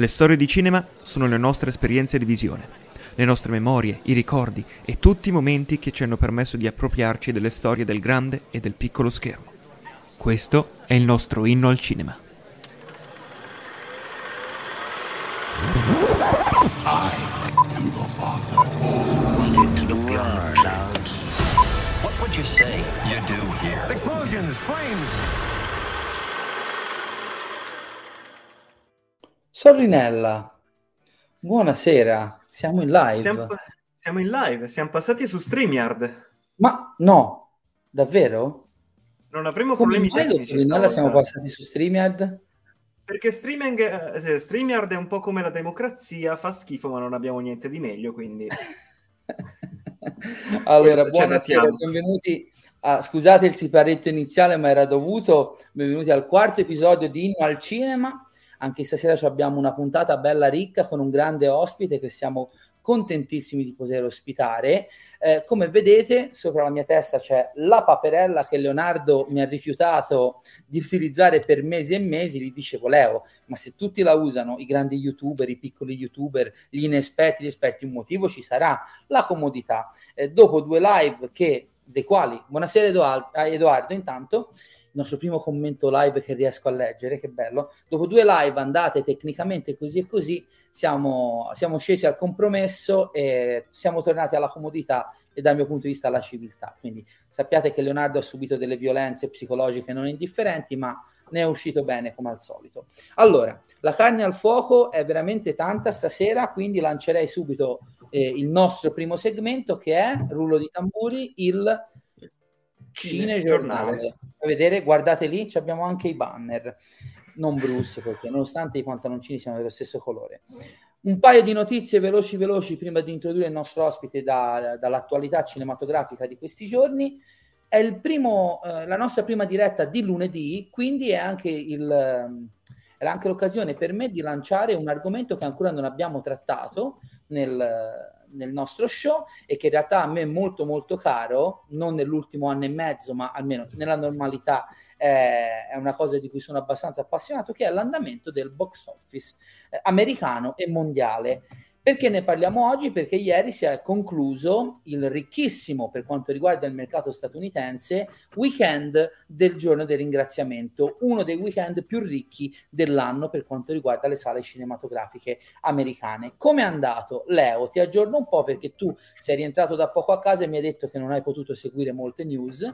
Le storie di cinema sono le nostre esperienze di visione, le nostre memorie, i ricordi e tutti i momenti che ci hanno permesso di appropriarci delle storie del grande e del piccolo schermo. Questo è il nostro inno al cinema. What would you say you do here? Explosions, flames. Sorrinella, buonasera, siamo in live. Siamo, siamo in live, siamo passati su StreamYard. Ma no, davvero? Non avremo Come problemi mai, tecnici Sorrinella, siamo passati su StreamYard? Perché streaming, eh, StreamYard è un po' come la democrazia, fa schifo ma non abbiamo niente di meglio, quindi... allora, buonasera, benvenuti. a- scusate il siparetto iniziale, ma era dovuto. Benvenuti al quarto episodio di Inno al Cinema. Anche stasera abbiamo una puntata bella ricca con un grande ospite che siamo contentissimi di poter ospitare. Eh, come vedete, sopra la mia testa c'è la paperella che Leonardo mi ha rifiutato di utilizzare per mesi e mesi. Gli dicevo, Leo, ma se tutti la usano, i grandi youtuber, i piccoli youtuber, gli inesperti, gli esperti, un motivo ci sarà, la comodità. Eh, dopo due live che, dei quali, buonasera Edoardo, Edoardo intanto, il nostro primo commento live che riesco a leggere, che bello. Dopo due live andate tecnicamente così e così, siamo, siamo scesi al compromesso e siamo tornati alla comodità e dal mio punto di vista alla civiltà. Quindi sappiate che Leonardo ha subito delle violenze psicologiche non indifferenti, ma ne è uscito bene come al solito. Allora, la carne al fuoco è veramente tanta stasera, quindi lancerei subito eh, il nostro primo segmento che è, rullo di tamburi, il cinegiornale. Cinegiornale. A vedere, guardate lì, ci abbiamo anche i banner, non Bruce, perché nonostante i pantaloncini siano dello stesso colore. Un paio di notizie veloci veloci prima di introdurre il nostro ospite da- dall'attualità cinematografica di questi giorni. È il primo, eh, la nostra prima diretta di lunedì, quindi è anche, il, ehm, era anche l'occasione per me di lanciare un argomento che ancora non abbiamo trattato nel, nel nostro show e che in realtà a me è molto molto caro, non nell'ultimo anno e mezzo, ma almeno nella normalità eh, è una cosa di cui sono abbastanza appassionato, che è l'andamento del box office eh, americano e mondiale. Perché ne parliamo oggi? Perché ieri si è concluso il ricchissimo, per quanto riguarda il mercato statunitense, weekend del giorno del ringraziamento, uno dei weekend più ricchi dell'anno per quanto riguarda le sale cinematografiche americane. Come è andato? Leo, ti aggiorno un po' perché tu sei rientrato da poco a casa e mi hai detto che non hai potuto seguire molte news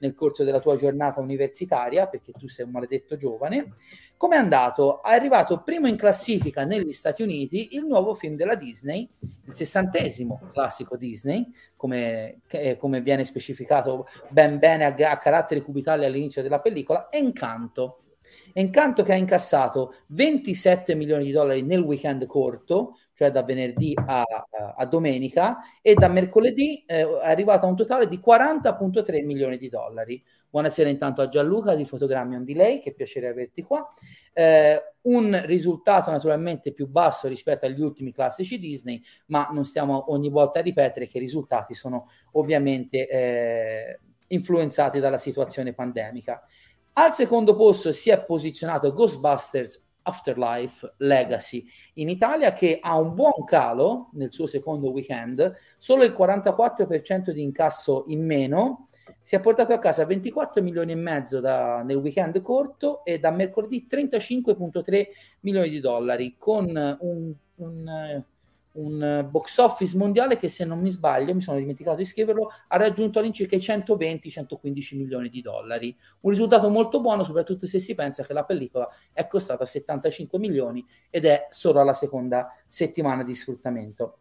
nel corso della tua giornata universitaria, perché tu sei un maledetto giovane. Come è andato? È arrivato primo in classifica negli Stati Uniti il nuovo film della Disney, il sessantesimo classico Disney, come, che- come viene specificato ben bene a, a caratteri cubitali all'inizio della pellicola, Encanto. Encanto che ha incassato 27 milioni di dollari nel weekend corto, cioè da venerdì a, a- domenica, e da mercoledì eh, è arrivato a un totale di 40,3 milioni di dollari. Buonasera intanto a Gianluca di Fotogrammi on Delay, che piacere averti qua. Eh, un risultato naturalmente più basso rispetto agli ultimi classici Disney, ma non stiamo ogni volta a ripetere che i risultati sono ovviamente eh, influenzati dalla situazione pandemica. Al secondo posto si è posizionato Ghostbusters Afterlife Legacy in Italia che ha un buon calo nel suo secondo weekend, solo il 44% di incasso in meno, si è portato a casa 24 milioni e mezzo da- nel weekend corto e da mercoledì 35,3 milioni di dollari con un, un, un, eh, box office mondiale che se non mi sbaglio, mi sono dimenticato di scriverlo, ha raggiunto all'incirca i 120-115 milioni di dollari. Un risultato molto buono, soprattutto se si pensa che la pellicola è costata 75 milioni ed è solo alla seconda settimana di sfruttamento.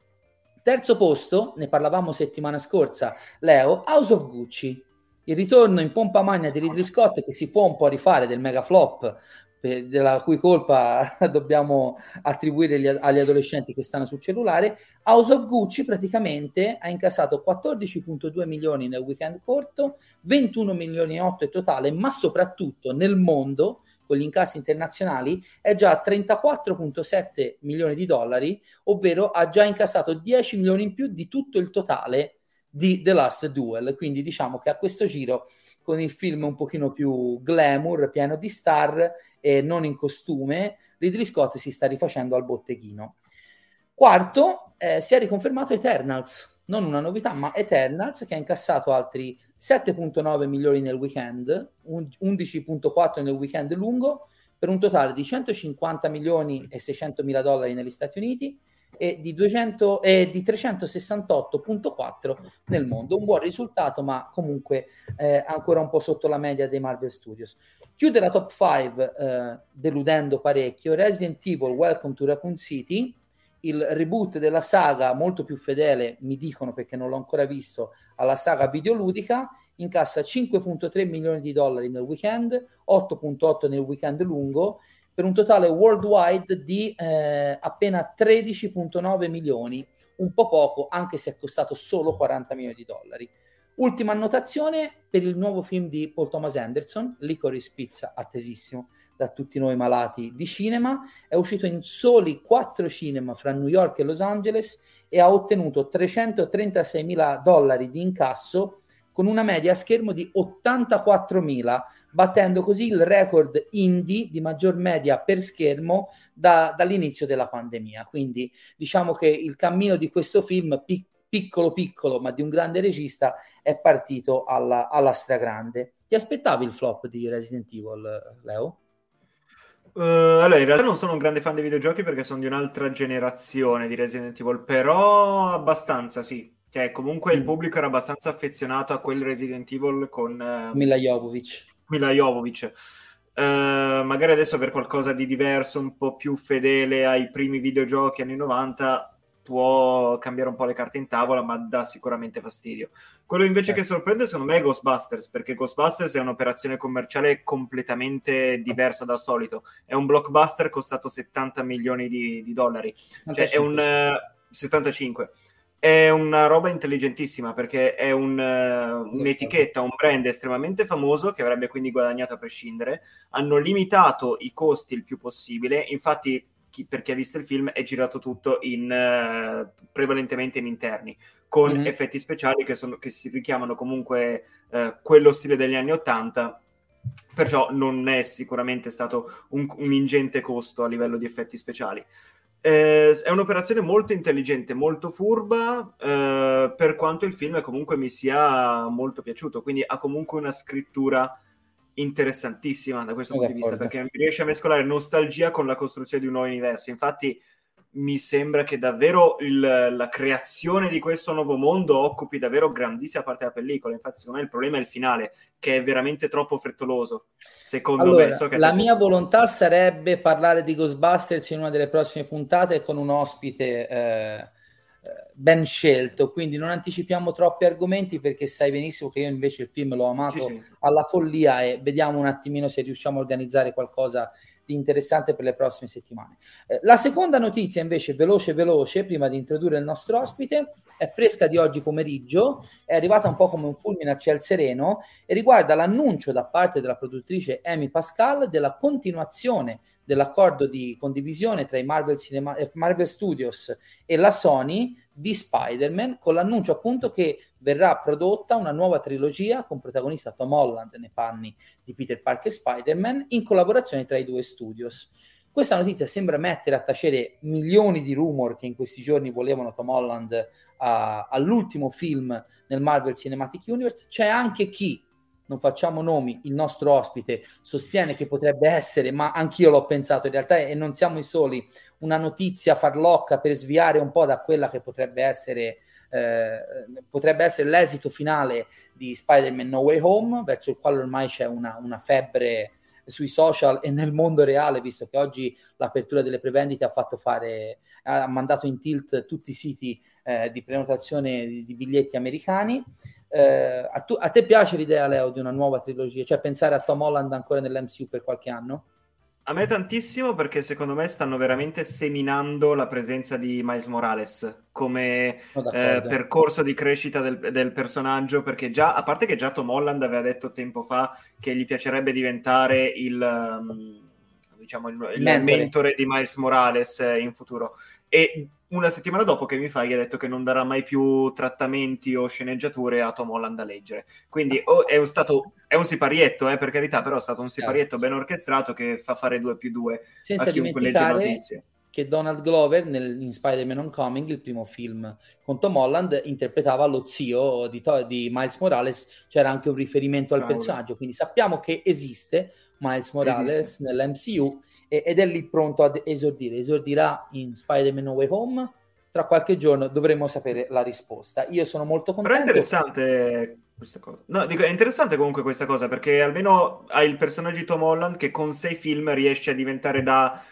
Terzo posto, ne parlavamo settimana scorsa, Leo, House of Gucci. Il ritorno in pompa magna di Ridley Scott che si può un po' rifare del mega flop per- della cui colpa dobbiamo attribuire agli, agli adolescenti che stanno sul cellulare. House of Gucci praticamente ha incassato 14,2 milioni nel weekend corto, 21 milioni e 8 in totale, ma soprattutto nel mondo con gli incassi internazionali è già a 34,7 milioni di dollari, ovvero ha già incassato 10 milioni in più di tutto il totale di The Last Duel. Quindi diciamo che a questo giro con il film un pochino più glamour, pieno di star, e non in costume, Ridley Scott si sta rifacendo al botteghino. Quarto, eh, si è riconfermato Eternals, non una novità, ma Eternals che ha incassato altri 7.9 milioni nel weekend, 11.4 nel weekend lungo, per un totale di 150 milioni e 600 mila dollari negli Stati Uniti e di, 200, e di 368.4 nel mondo. Un buon risultato, ma comunque eh, ancora un po' sotto la media dei Marvel Studios. Chiude la top 5 eh, deludendo parecchio Resident Evil Welcome to Raccoon City, il reboot della saga molto più fedele, mi dicono perché non l'ho ancora visto, alla saga videoludica, incassa 5.3 milioni di dollari nel weekend, 8.8 nel weekend lungo, per un totale worldwide di eh, appena 13.9 milioni, un po' poco, anche se è costato solo 40 milioni di dollari. Ultima annotazione per il nuovo film di Paul Thomas Anderson, Licorice Pizza, attesissimo, da tutti noi malati di cinema, è uscito in soli quattro cinema fra New York e Los Angeles e ha ottenuto 336 mila dollari di incasso con una media a schermo di 84 mila, battendo così il record indie di maggior media per schermo da, dall'inizio della pandemia. Quindi diciamo che il cammino di questo film, pic- piccolo piccolo, ma di un grande regista, è partito alla, alla stragrande. Ti aspettavi il flop di Resident Evil, Leo? Uh, allora, in realtà non sono un grande fan dei videogiochi perché sono di un'altra generazione di Resident Evil, però abbastanza sì. Cioè, comunque il mm. pubblico era abbastanza affezionato a quel Resident Evil con uh, Mila Jovovich. Mila Jovovich. Uh, magari adesso per qualcosa di diverso, un po' più fedele ai primi videogiochi anni 90, può cambiare un po' le carte in tavola, ma dà sicuramente fastidio. Quello invece che sorprende secondo me è Ghostbusters, perché Ghostbusters è un'operazione commerciale completamente diversa dal solito. È un blockbuster costato 70 milioni di, di dollari, cioè è un uh, eh, 75. È una roba intelligentissima perché è un, uh, un'etichetta, un brand estremamente famoso che avrebbe quindi guadagnato a prescindere. Hanno limitato i costi il più possibile, infatti chi, per chi ha visto il film, è girato tutto in, uh, prevalentemente in interni, con mm-hmm. effetti speciali che, sono, che, si richiamano comunque uh, quello stile degli anni Ottanta, perciò non è sicuramente stato un, un ingente costo a livello di effetti speciali. Eh, è un'operazione molto intelligente, molto furba, eh, per quanto il film comunque mi sia molto piaciuto, quindi ha comunque una scrittura interessantissima da questo punto di vista perché riesce a mescolare nostalgia con la costruzione di un nuovo universo. Infatti, mi sembra che davvero il, la creazione di questo nuovo mondo occupi davvero grandissima parte della pellicola. Infatti, secondo me il problema è il finale, che è veramente troppo frettoloso. Secondo allora, me, so la troppo... mia volontà sarebbe parlare di Ghostbusters in una delle prossime puntate con un ospite. Eh ben scelto, quindi non anticipiamo troppi argomenti perché sai benissimo che io invece il film l'ho amato sì, sì. alla follia e vediamo un attimino se riusciamo a organizzare qualcosa interessante per le prossime settimane. Eh, la seconda notizia invece, veloce veloce, prima di introdurre il nostro ospite, è fresca di oggi pomeriggio, è arrivata un po' come un fulmine a ciel sereno e riguarda l'annuncio da parte della produttrice Amy Pascal della continuazione dell'accordo di condivisione tra i Marvel, Cinema, eh, Marvel Studios e la Sony di Spider-Man con l'annuncio appunto che verrà prodotta una nuova trilogia con protagonista Tom Holland nei panni di Peter Parker e Spider-Man in collaborazione tra i due studios. Questa notizia sembra mettere a tacere milioni di rumor che in questi giorni volevano Tom Holland uh, all'ultimo film nel Marvel Cinematic Universe. C'è anche chi non facciamo nomi, il nostro ospite sostiene che potrebbe essere, ma anch'io l'ho pensato in realtà e non siamo i soli, una notizia farlocca per sviare un po' da quella che potrebbe essere, eh, potrebbe essere l'esito finale di Spider-Man No Way Home, verso il quale ormai c'è una, una febbre sui social e nel mondo reale, visto che oggi l'apertura delle prevendite ha fatto fare, ha mandato in tilt tutti i siti eh, di prenotazione di, di biglietti americani. Eh, a, tu, a, te piace l'idea, Leo, di una nuova trilogia? Cioè pensare a Tom Holland ancora nell'MCU per qualche anno? A me tantissimo perché secondo me stanno veramente seminando la presenza di Miles Morales come eh, percorso di crescita del, del, personaggio perché già, a parte che già Tom Holland aveva detto tempo fa che gli piacerebbe diventare il, um, diciamo, il, il mentore di Miles Morales eh, in futuro. E una settimana dopo che mi fai ha detto che non darà mai più trattamenti o sceneggiature a Tom Holland da leggere. Quindi oh, è, un stato, è un siparietto, eh, per carità, però è stato un siparietto ben orchestrato che fa fare 2 più 2 Senza a chiunque legge notizie. che Donald Glover nel, in Spider-Man Homecoming, il primo film con Tom Holland, interpretava lo zio di, di Miles Morales, c'era anche un riferimento al Cavolo. personaggio, quindi sappiamo che esiste Miles Morales Esiste. nell'MCU ed è lì pronto ad esordire. Esordirà in Spider-Man No Way Home. Tra qualche giorno dovremo sapere la risposta. Io sono molto Però è contento. interessante questa cosa. No, dico, è interessante comunque questa cosa perché almeno hai il personaggio di Tom Holland che con sei film riesce a diventare da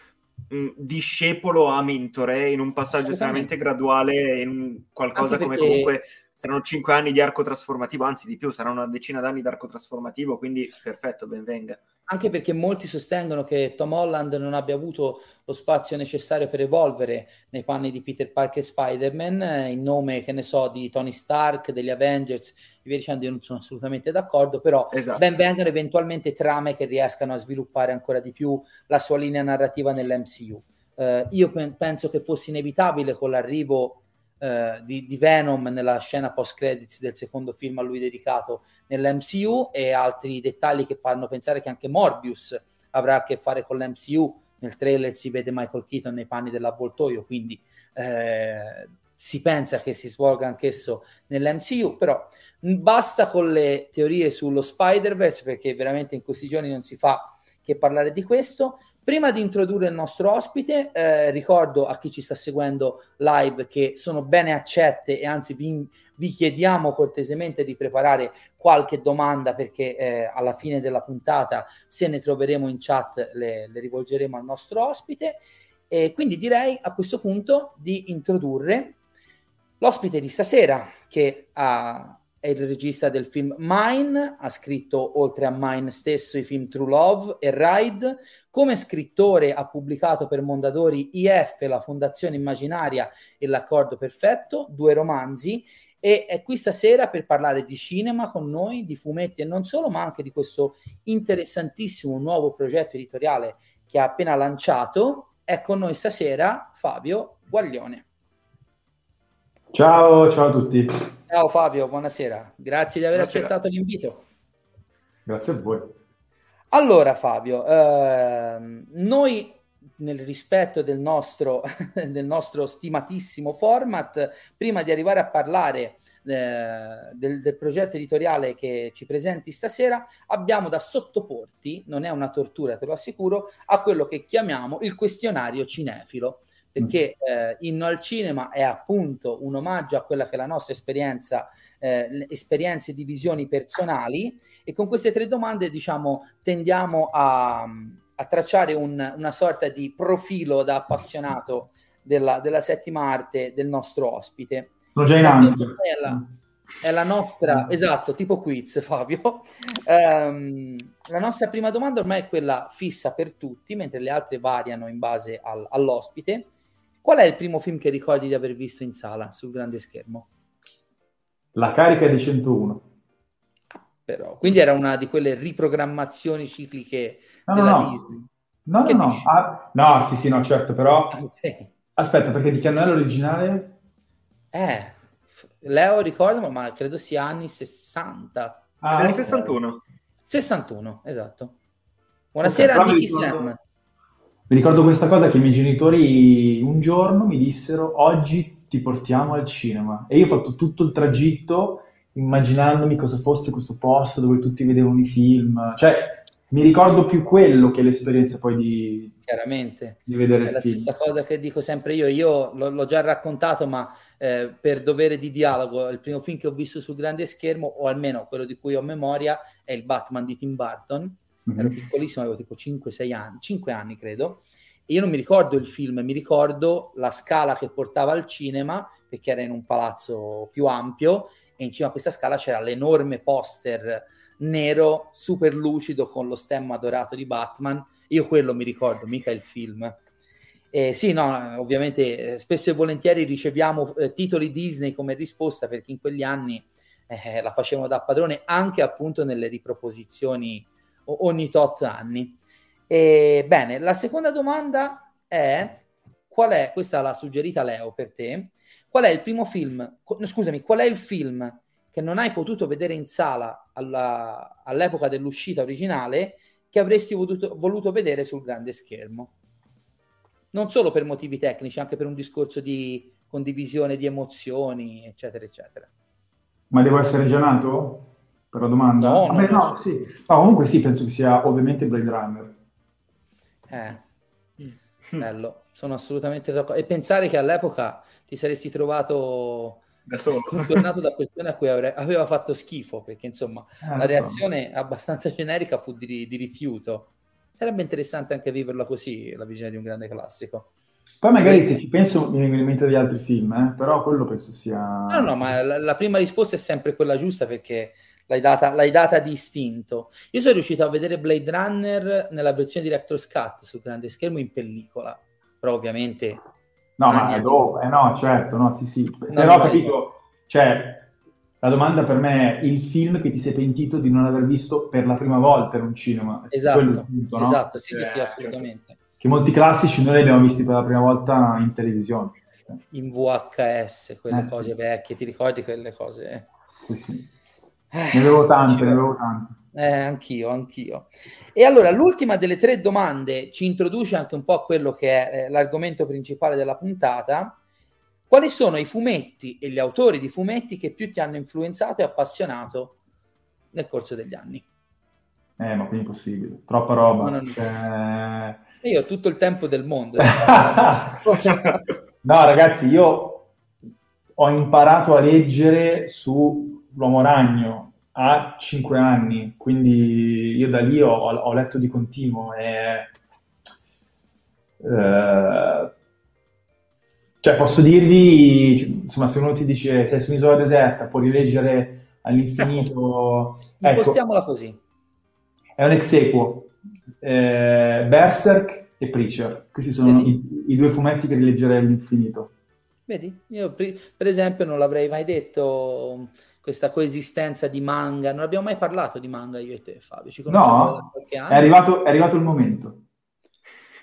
discepolo a mentore in un passaggio estremamente graduale, in qualcosa Anche come perché- comunque saranno cinque anni di arco trasformativo, anzi di più, saranno una decina d'anni di arco trasformativo, quindi perfetto, ben venga. Anche perché molti sostengono che Tom Holland non abbia avuto lo spazio necessario per evolvere nei panni di Peter Parker e Spider-Man, eh, in nome, che ne so, di Tony Stark, degli Avengers, via dicendo, io non sono assolutamente d'accordo, però Esatto. ben vengano eventualmente trame che riescano a sviluppare ancora di più la sua linea narrativa nell'MCU. Eh, io pen- penso che fosse inevitabile con l'arrivo eh, di, di Venom nella scena post-credits del secondo film a lui dedicato nell'MCU e altri dettagli che fanno pensare che anche Morbius avrà a che fare con l'MCU. Nel trailer si vede Michael Keaton nei panni dell'avvoltoio, quindi eh, si pensa che si svolga anch'esso nell'MCU, però basta con le teorie sullo Spider-Verse perché veramente in questi giorni non si fa che parlare di questo. Prima di introdurre il nostro ospite, eh, ricordo a chi ci sta seguendo live che sono bene accette e anzi vi, vi chiediamo cortesemente di preparare qualche domanda perché eh, alla fine della puntata, se ne troveremo in chat, le, le rivolgeremo al nostro ospite. E quindi direi a questo punto di introdurre l'ospite di stasera che ha- è il regista del film Mine, ha scritto oltre a Mine stesso i film True Love e Ride. Come scrittore ha pubblicato per Mondadori IF, la Fondazione Immaginaria e l'Accordo Perfetto, due romanzi e è qui stasera per parlare di cinema con noi, di fumetti e non solo, ma anche di questo interessantissimo nuovo progetto editoriale che ha appena lanciato. È con noi stasera Fabio Guaglione. Ciao, ciao a tutti. Ciao Fabio, buonasera. Grazie di aver Buonasera. accettato l'invito. Grazie a voi. Allora Fabio, ehm, noi nel rispetto del nostro, del nostro stimatissimo format, prima di arrivare a parlare eh, del, del progetto editoriale che ci presenti stasera, abbiamo da sottoporti, non è una tortura, te lo assicuro, a quello che chiamiamo il questionario cinefilo. Perché eh, Inno al cinema è appunto un omaggio a quella che è la nostra esperienza, eh, esperienze di visioni personali, e con queste tre domande, diciamo, tendiamo a, a tracciare un- una sorta di profilo da appassionato della, della settima arte del nostro ospite. Sono già in ansia. È la, è la nostra, esatto, tipo quiz, Fabio. Ehm, la nostra prima domanda ormai è quella fissa per tutti, mentre le altre variano in base al- all'ospite. Qual è il primo film che ricordi di aver visto in sala sul grande schermo? La carica di 101. Però, quindi era una di quelle riprogrammazioni cicliche No, della no. Disney. No, Che no, no. Ah, no, sì, sì, no, certo, però... Ok. Aspetta, perché di che anno è l'originale? Eh, Leo ricordo, ma credo sia anni 60. Ah, Nel ok. 61. 61, esatto. Buonasera, Nicky ricordo- Sam. Mi ricordo questa cosa che i miei genitori un giorno mi dissero oggi ti portiamo al cinema. E io ho fatto tutto il tragitto immaginandomi cosa fosse questo posto dove tutti vedevano i film. Cioè, mi ricordo più quello che l'esperienza poi di, Chiaramente. di vedere È la film. stessa cosa che dico sempre io. Io l'ho, l'ho già raccontato, ma eh, per dovere di dialogo, il primo film che ho visto sul grande schermo, o almeno quello di cui ho memoria, è il Batman di Tim Burton. Mhm. ero piccolissimo, avevo tipo 5-6 anni, 5 anni credo, e io non mi ricordo il film, mi ricordo la scala che portava al cinema, perché era in un palazzo più ampio, e in cima a questa scala c'era l'enorme poster nero, super lucido, con lo stemma dorato di Batman. Io quello mi ricordo, mica il film. Eh, sì, no, ovviamente eh, spesso e volentieri riceviamo eh, titoli Disney come risposta perché in quegli anni eh, la facevano da padrone anche appunto nelle riproposizioni ogni tot anni. E, bene, la seconda domanda è qual è, questa l'ha suggerita Leo per te, qual è il primo film, co- scusami, qual è il film che non hai potuto vedere in sala alla- all'epoca dell'uscita originale che avresti voluto, voluto vedere sul grande schermo? Non solo per motivi tecnici, anche per un discorso di condivisione di emozioni, eccetera, eccetera. Ma devo essere già nato? Per la domanda? No, Vabbè, no, sì. No, comunque sì, penso che sia ovviamente Blade Runner. Eh, bello, sono assolutamente d'accordo. E pensare che all'epoca ti saresti trovato Da solo. contornato da persone a cui avre- aveva fatto schifo, perché insomma Eh, la lo so. reazione abbastanza generica fu di, di rifiuto. Sarebbe interessante anche viverla così, la visione di un grande classico. Poi magari se ci penso mi vengono in mente degli altri film, eh, però quello penso sia... No, no, ma la, la prima risposta è sempre quella giusta perché l'hai data, l'hai data di istinto. Io sono riuscito a vedere Blade Runner nella versione Director's Cut sul grande schermo in pellicola, però ovviamente No, ma niente. dopo, eh no, certo, no, sì, sì. No, Però ho capito, cioè, la domanda per me è il film che ti sei pentito di non aver visto per la prima volta in un cinema. esatto, è punto, no? esatto, sì, sì, Eh, sì, assolutamente. Che molti classici noi li abbiamo visti per la prima volta in televisione. In VHS, quelle Eh, cose sì. vecchie, ti ricordi quelle cose? Sì, sì. Eh, Ne avevo tante, ne avevo tante. Eh, anch'io, anch'io. E allora, l'ultima delle tre domande ci introduce anche un po' a quello che è eh, l'argomento principale della puntata. Quali sono i fumetti e gli autori di fumetti che più ti hanno influenzato e appassionato nel corso degli anni? Eh, ma quindi impossibile. Troppa roba. No. Cioè... E io ho tutto il tempo del mondo. no, ragazzi, io ho imparato a leggere su L'Uomo Ragno a 5 anni, quindi io da lì ho, ho letto di continuo e... eh, cioè, posso dirvi, insomma, se uno ti dice sei su un'isola deserta, puoi rileggere all'infinito... Ecco, Impostiamola così. è un ex equo. Eh, Berserk e Preacher. Questi sono i, i due fumetti che rileggerei all'infinito. Vedi? Io per esempio non l'avrei mai detto questa coesistenza di manga. Non abbiamo mai parlato di manga io e te, Fabio. Ci conosciamo da No, è arrivato, è arrivato il momento.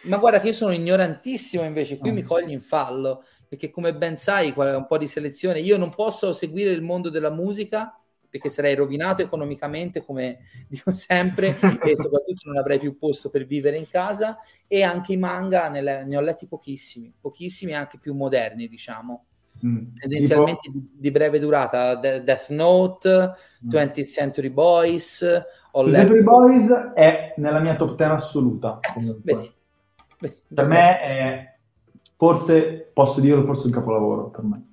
Ma guarda che io sono ignorantissimo invece, qui Mm. mi cogli in fallo, perché come ben sai, qua è un po' di selezione, io non posso seguire il mondo della musica perché sarei rovinato economicamente, come dico sempre, e soprattutto non avrei più posto per vivere in casa, e anche i manga ne, le- ne ho letti pochissimi, pochissimi anche più moderni, diciamo. Tendenzialmente di, di breve durata, De- Death Note, Tipo, 20th Century Boys, ho mm. letto... Century Boys è nella mia top 10 assoluta. comunque. Vedi, vedi, Per me è, forse, posso dirlo, forse un capolavoro per me.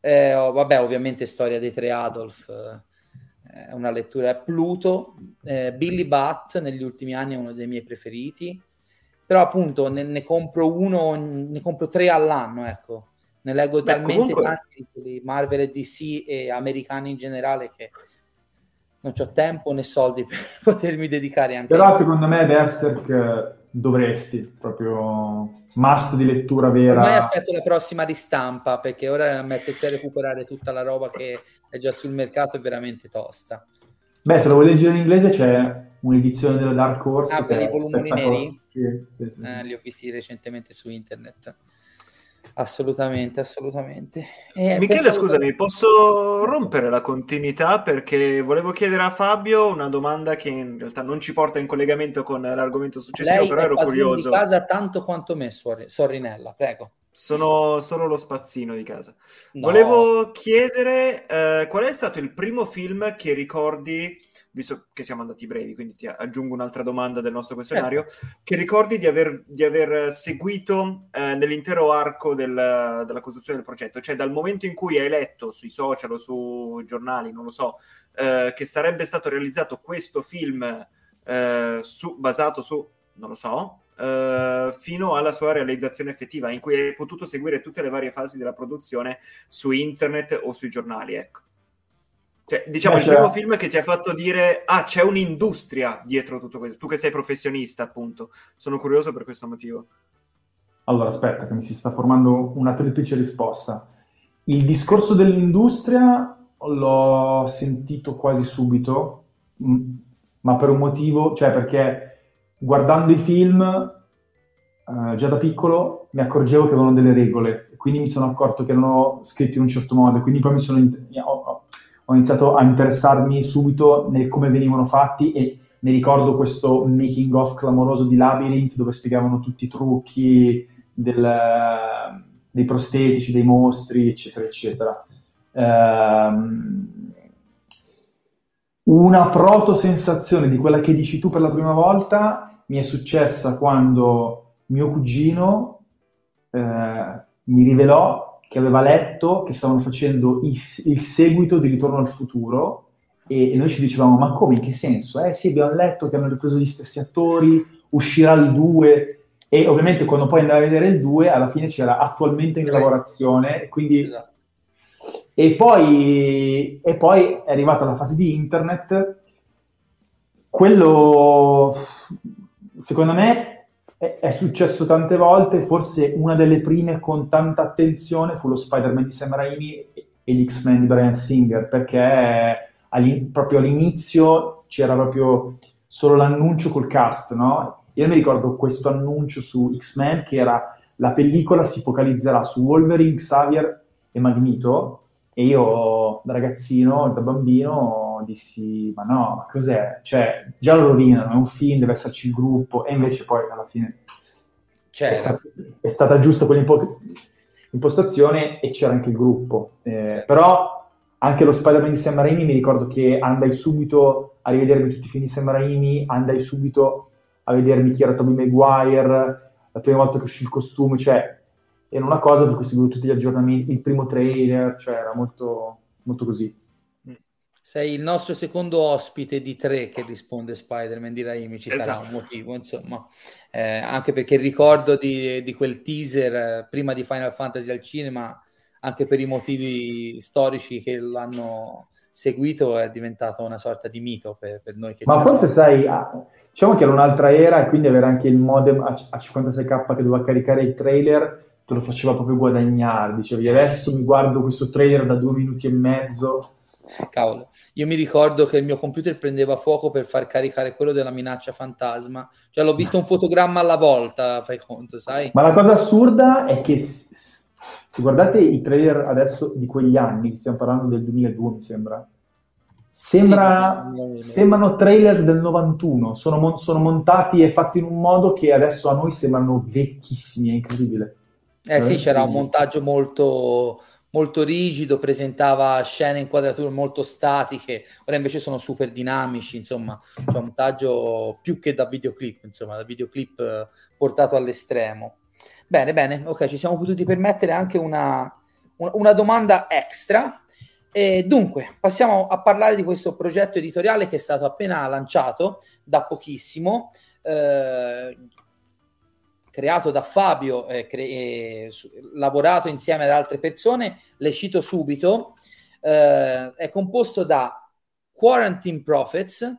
Eh, oh, vabbè, ovviamente Storia dei Tre Adolf eh, è una lettura. Pluto, eh, Billy Butt negli ultimi anni è uno dei miei preferiti, però appunto ne, ne compro uno, ne compro tre all'anno, ecco. Ne leggo Beh, talmente comunque- tanti di Marvel e DC e americani in generale che non ho tempo né soldi per potermi dedicare anche Però a secondo me Berserk dovresti, proprio must di lettura vera. Ormai aspetto la prossima ristampa perché ora mettersi a recuperare tutta la roba che è già sul mercato è veramente tosta. Beh, se lo vuoi leggere in inglese c'è un'edizione della Dark Horse. Ah, per i spettacolare. neri? Sì, sì, sì. Eh, li ho visti recentemente su internet. Assolutamente, assolutamente. E Michele, scusami, posso rompere la continuità perché volevo chiedere a Fabio una domanda che in realtà non ci porta in collegamento con l'argomento successivo, Lei però ero curioso. di casa tanto quanto me, Sor- Sorrinella, prego. Sono solo lo spazzino di casa. No. Volevo chiedere eh, qual è stato il primo film che ricordi, visto che siamo andati brevi, quindi ti aggiungo un'altra domanda del nostro questionario, che ricordi di aver, di aver seguito eh, nell'intero arco del- della costruzione del progetto, cioè dal momento in cui hai letto sui social o su giornali, non lo so, eh, che sarebbe stato realizzato questo film eh, su- basato su, non lo so, eh, fino alla sua realizzazione effettiva, in cui hai potuto seguire tutte le varie fasi della produzione su internet o sui giornali, ecco. Cioè, diciamo, Beh, il cioè- primo film che ti ha fatto dire, ah, c'è un'industria dietro tutto questo, tu che sei professionista, appunto. Sono curioso per questo motivo. Allora, aspetta, che mi si sta formando una triplice risposta. Il discorso dell'industria l'ho sentito quasi subito, mh, ma per un motivo, cioè perché guardando i film eh, già da piccolo mi accorgevo che avevano delle regole, quindi mi sono accorto che erano scritti in un certo modo, quindi poi mi sono, ho, ho iniziato a interessarmi subito nel come venivano fatti e mi ricordo questo making of clamoroso di Labyrinth dove spiegavano tutti i trucchi del, dei prostetici, dei mostri, eccetera, eccetera. Um, una proto sensazione di quella che dici tu per la prima volta mi è successa quando mio cugino eh, mi rivelò che aveva letto che stavano facendo il, il seguito di Ritorno al futuro e, e, noi ci dicevamo ma come, in che senso? Eh sì, abbiamo letto che hanno ripreso gli stessi attori, uscirà il 2 e ovviamente quando poi andava a vedere il 2 alla fine c'era attualmente in lavorazione quindi... Esatto. E, poi, e poi è arrivata la fase di internet quello secondo me è, è, successo tante volte, forse una delle prime con tanta attenzione fu lo Spider-Man di Sam Raimi e gli X-Men di Brian Singer, perché all'in- proprio all'inizio c'era proprio solo l'annuncio col cast, no? Io mi ricordo questo annuncio su X-Men che era la pellicola si focalizzerà su Wolverine, Xavier e Magneto e io da ragazzino, da bambino, dissi, ma no, ma cos'è? Cioè, già lo rovinano, è un film, deve esserci il gruppo, e invece poi alla fine c'era. È, stata, è stata giusta quell'impostazione e c'era anche il gruppo. Eh, però anche lo Spider-Man di Sam Raimi mi ricordo che andai subito a rivedermi tutti i film di Sam Raimi, andai subito a vedermi chi era Tobey Maguire, la prima volta che uscì il costume, cioè era una cosa per cui seguivo tutti gli aggiornamenti, il primo trailer, cioè era molto, molto così. Sei il nostro secondo ospite di tre che risponde Spider-Man di Raimi, ci esatto. sarà un esatto. motivo, insomma. Eh, anche perché ricordo di, di quel teaser eh, prima di Final Fantasy al cinema, anche per i motivi storici che l'hanno seguito, è diventato una sorta di mito per, per noi. Ma forse sai, ah, diciamo che era un'altra era e quindi avere anche il modem a, a 56k che doveva caricare il trailer te lo faceva proprio guadagnare. Dicevi, adesso mi guardo questo trailer da due minuti e mezzo. Cavolo, io mi ricordo che il mio computer prendeva fuoco per far caricare quello della minaccia fantasma. Cioè, l'ho visto un fotogramma alla volta, fai conto, sai? Ma la cosa assurda è che se guardate i trailer adesso di quegli anni, stiamo parlando del 2002, mi sembra. Sembra, sì, sembrano trailer del 91, sono, sono montati e fatti in un modo che adesso a noi sembrano vecchissimi, è incredibile. Eh sì, c'era un montaggio molto, molto rigido, presentava scene inquadrature molto statiche, ora invece sono super dinamici, insomma, c'è un montaggio più che da videoclip, insomma, da videoclip eh, portato all'estremo. Bene, bene, ok, ci siamo potuti permettere anche una, una domanda extra. E dunque, passiamo a parlare di questo progetto editoriale che è stato appena lanciato da pochissimo. Eh, creato da Fabio, eh, cre- eh, su- lavorato insieme ad altre persone, le cito subito, eh, è composto da Quarantine Prophets,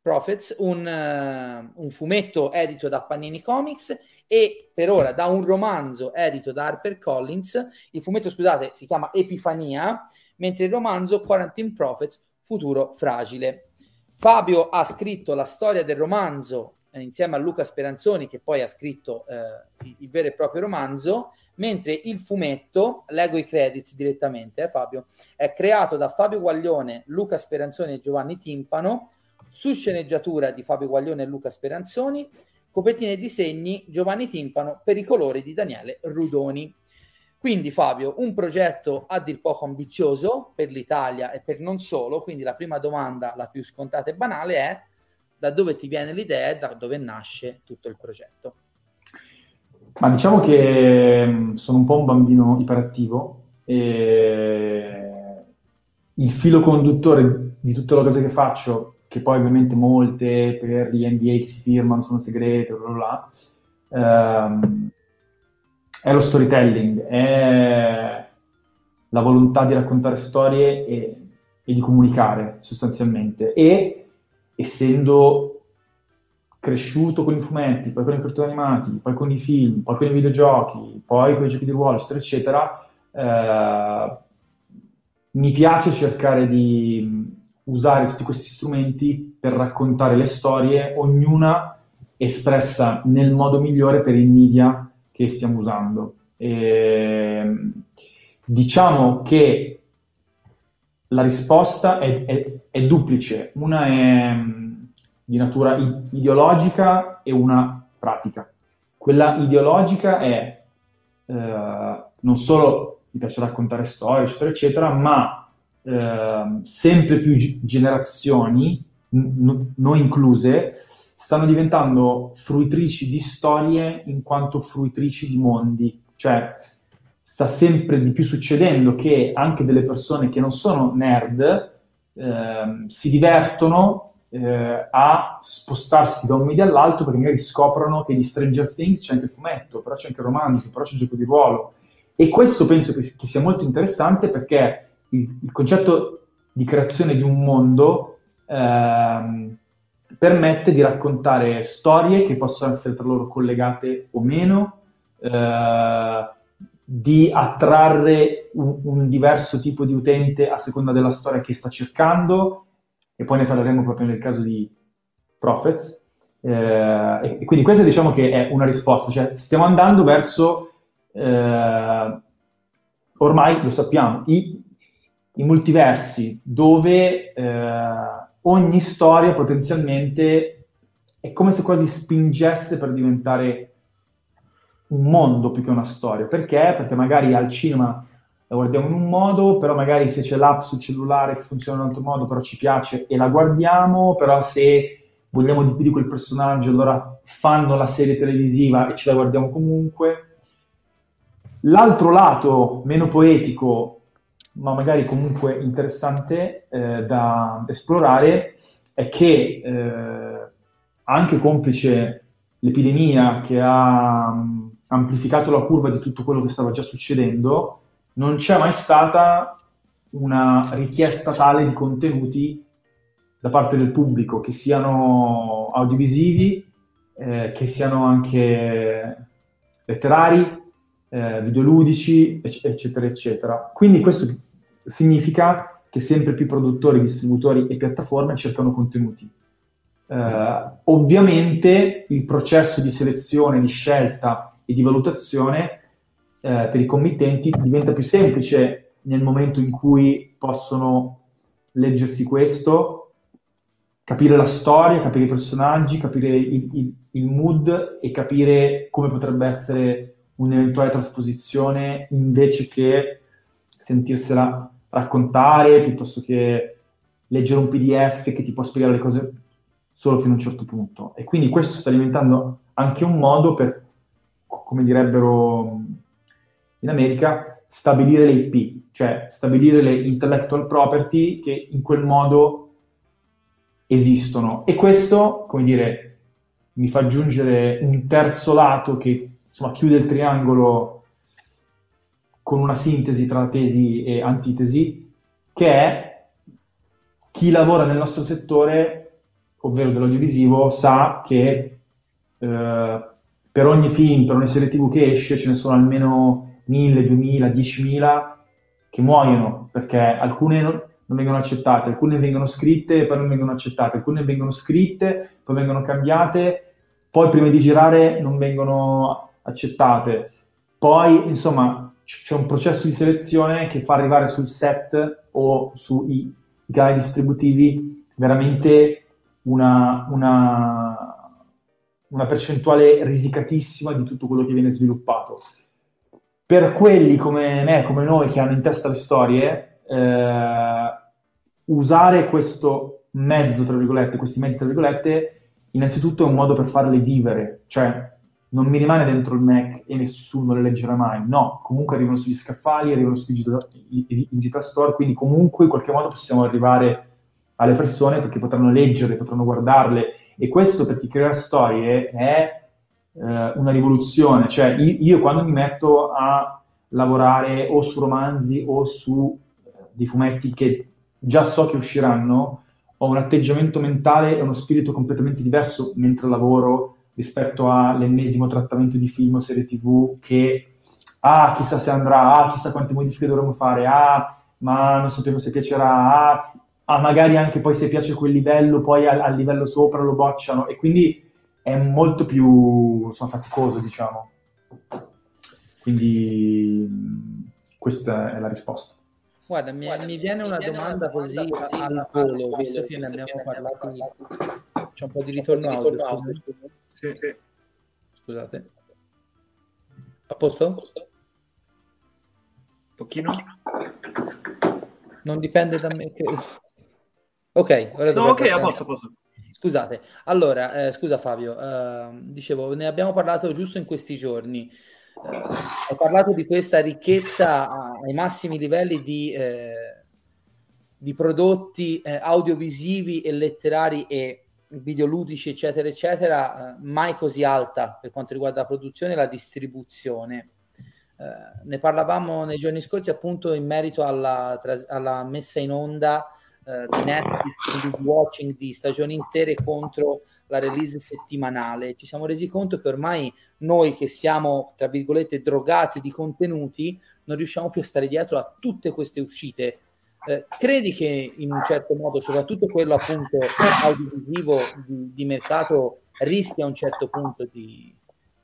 Prophets un, uh, un, fumetto edito da Panini Comics e per ora da un romanzo edito da HarperCollins. Il fumetto, scusate, si chiama Epifania, mentre il romanzo Quarantine Prophets, Futuro Fragile. Fabio ha scritto la storia del romanzo insieme a Luca Speranzoni che poi ha scritto eh, il, il, vero e proprio romanzo, mentre il fumetto, leggo i credits direttamente, eh, Fabio, è creato da Fabio Guaglione, Luca Speranzoni e Giovanni Timpano, su sceneggiatura di Fabio Guaglione e Luca Speranzoni, copertine e disegni Giovanni Timpano per i colori di Daniele Rudoni. Quindi Fabio, un progetto a dir poco ambizioso per l'Italia e per non solo, quindi la prima domanda, la più scontata e banale è da dove ti viene l'idea e da dove nasce tutto il progetto? Ma diciamo che mm, sono un po' un bambino iperattivo e il filo conduttore di tutte le cose che faccio, che poi ovviamente molte per gli NDA che si firmano sono segrete, bla bla bla, ehm, è lo storytelling, è la volontà di raccontare storie e, e di comunicare sostanzialmente. E essendo cresciuto con i fumetti, poi con i cartoni animati, poi con i film, poi con i videogiochi, poi con i giochi di ruolo, eccetera, eccetera, eh, mi piace cercare di usare tutti questi strumenti per raccontare le storie, ognuna espressa nel modo migliore per il media che stiamo usando. E, diciamo che la risposta è, è, è duplice, una è mh, di natura ideologica e una pratica. Quella ideologica è eh, non solo mi piace raccontare storie, eccetera, eccetera, ma eh, sempre più generazioni, n- non incluse, stanno diventando fruitrici di storie in quanto fruitrici di mondi. Cioè, sta sempre di più succedendo che anche delle persone che non sono nerd eh, si divertono eh, a spostarsi da un media all'altro perché magari scoprono che di Stranger Things c'è anche il fumetto, però c'è anche il romanzo, però c'è il gioco di ruolo. E questo penso che, sia molto interessante perché il, il, concetto di creazione di un mondo ehm, permette di raccontare storie che possono essere tra loro collegate o meno, eh, di attrarre un, un, diverso tipo di utente a seconda della storia che sta cercando, e poi ne parleremo proprio nel caso di Prophets. Eh, e quindi questa diciamo che è una risposta, cioè stiamo andando verso, eh, ormai lo sappiamo, i, i multiversi dove eh, ogni storia potenzialmente è come se quasi spingesse per diventare un mondo più che una storia. Perché? Perché magari al cinema la guardiamo in un modo, però magari se c'è l'app sul cellulare che funziona in un altro modo, però ci piace e la guardiamo, però se vogliamo di più di quel personaggio, allora fanno la serie televisiva e ce la guardiamo comunque. L'altro lato, meno poetico, ma magari comunque interessante eh, da esplorare è che eh, anche complice l'epidemia che ha amplificato la curva di tutto quello che stava già succedendo, non c'è mai stata una richiesta tale di contenuti da parte del pubblico, che siano audiovisivi, eh, che siano anche letterari, eh, videoludici, eccetera, eccetera. Quindi questo significa che sempre più produttori, distributori e piattaforme cercano contenuti. Eh, ovviamente il processo di selezione, di scelta e di valutazione eh, per i committenti diventa più semplice nel momento in cui possono leggersi questo, capire la storia, capire i personaggi, capire il, il, il mood e capire come potrebbe essere un'eventuale trasposizione invece che sentirsela raccontare piuttosto che leggere un PDF che ti può spiegare le cose solo fino a un certo punto. E quindi questo sta diventando anche un modo per, come direbbero in America, stabilire le IP, cioè stabilire le intellectual property che in quel modo esistono. E questo, come dire, mi fa aggiungere un terzo lato che insomma, chiude il triangolo con una sintesi tra tesi e antitesi, che è chi lavora nel nostro settore, ovvero dell'audiovisivo, sa che eh, per ogni film, per ogni serie TV che esce, ce ne sono almeno 1000, 2000, 10.000 che muoiono perché alcune non, non vengono accettate, alcune vengono scritte e poi non vengono accettate, alcune vengono scritte, poi vengono cambiate, poi prima di girare non vengono accettate. Poi, insomma, c'è un processo di selezione che fa arrivare sul set o sui canali distributivi veramente una, una, una percentuale risicatissima di tutto quello che viene sviluppato. Per quelli come me, come noi, che hanno in testa le storie, eh, usare questo mezzo, tra virgolette, questi mezzi, tra virgolette, innanzitutto è un modo per farle vivere, cioè non mi rimane dentro il Mac e nessuno le leggerà mai. No, comunque arrivano sugli scaffali, arrivano sui digital, digital store, quindi comunque in qualche modo possiamo arrivare alle persone perché potranno leggerle, potranno guardarle. E questo per chi crea storie è eh, una rivoluzione. Cioè, io, io, quando mi metto a lavorare o su romanzi o su eh, dei fumetti che già so che usciranno, ho un atteggiamento mentale e uno spirito completamente diverso mentre lavoro rispetto all'ennesimo trattamento di film o serie tv che, ah, chissà se andrà, ah, chissà quante modifiche dovremo fare, ah, ma non sappiamo se piacerà, ah, ah magari anche poi se piace quel livello, poi al, al livello sopra lo bocciano e quindi è molto più insomma, faticoso, diciamo. Quindi mh, questa è la risposta. Guarda, mi, mi viene una domanda così al volo, visto che ne abbiamo parlato. C'è un po' di ritorno audio. scusate. Sì, sì. Scusate. A posto? Pochino? Non dipende da me. credo. Ok, ora No, ok, a posto, a posto. Scusate, allora, eh, scusa Fabio, ehm, dicevo, ne abbiamo parlato giusto in questi giorni. Eh, ho parlato di questa ricchezza ai massimi livelli di, eh, di prodotti eh, audiovisivi e letterari e videoludici, eccetera, eccetera, eh, mai così alta per quanto riguarda la produzione e la distribuzione. Eh, ne parlavamo nei giorni scorsi appunto in merito alla, alla messa in onda eh, di Netflix, di watching di stagioni intere contro la release settimanale. Ci siamo resi conto che ormai noi che siamo, tra virgolette, drogati di contenuti, non riusciamo più a stare dietro a tutte queste uscite. Eh, credi che in un certo modo, soprattutto quello appunto audiovisivo di, di mercato, rischia a un certo punto di,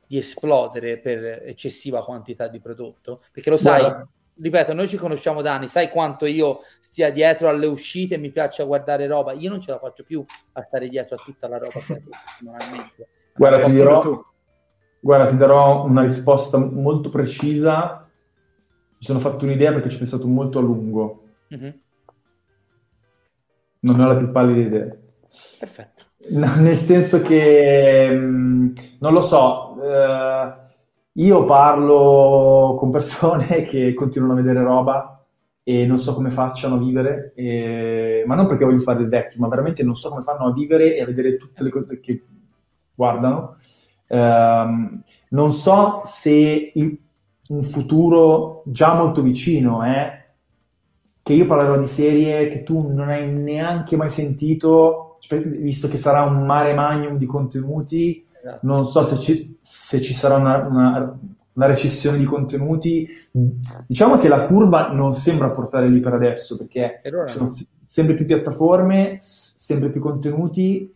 di esplodere per eccessiva quantità di prodotto? Perché lo sai, Guarda. Ripeto, noi ci conosciamo da anni, sai quanto io stia dietro alle uscite e mi piace guardare roba. Io non ce la faccio più a stare dietro a tutta la roba che. Guarda, ti dirò, tu. guarda, ti darò una risposta molto precisa. Mi sono fatto un'idea perché ci ho pensato molto a lungo. Mhm. Non ne ho la più pallida idea. Perfetto. No, nel senso che, mh, non lo so, eh, io parlo con persone che continuano a vedere roba e non so come facciano a vivere, e- ma non perché voglio fare il vecchio, ma veramente non so come fanno a vivere e a vedere tutte le cose che guardano. Ehm, non so se il- un futuro già molto vicino è che io parlerò di serie che tu non hai neanche mai sentito, visto che sarà un mare magnum di contenuti. Non so se ci, se ci sarà una, una- una recessione di contenuti. Diciamo che la curva non sembra portare lì per adesso, perché Per ora ci sono no. sempre più piattaforme, sempre più contenuti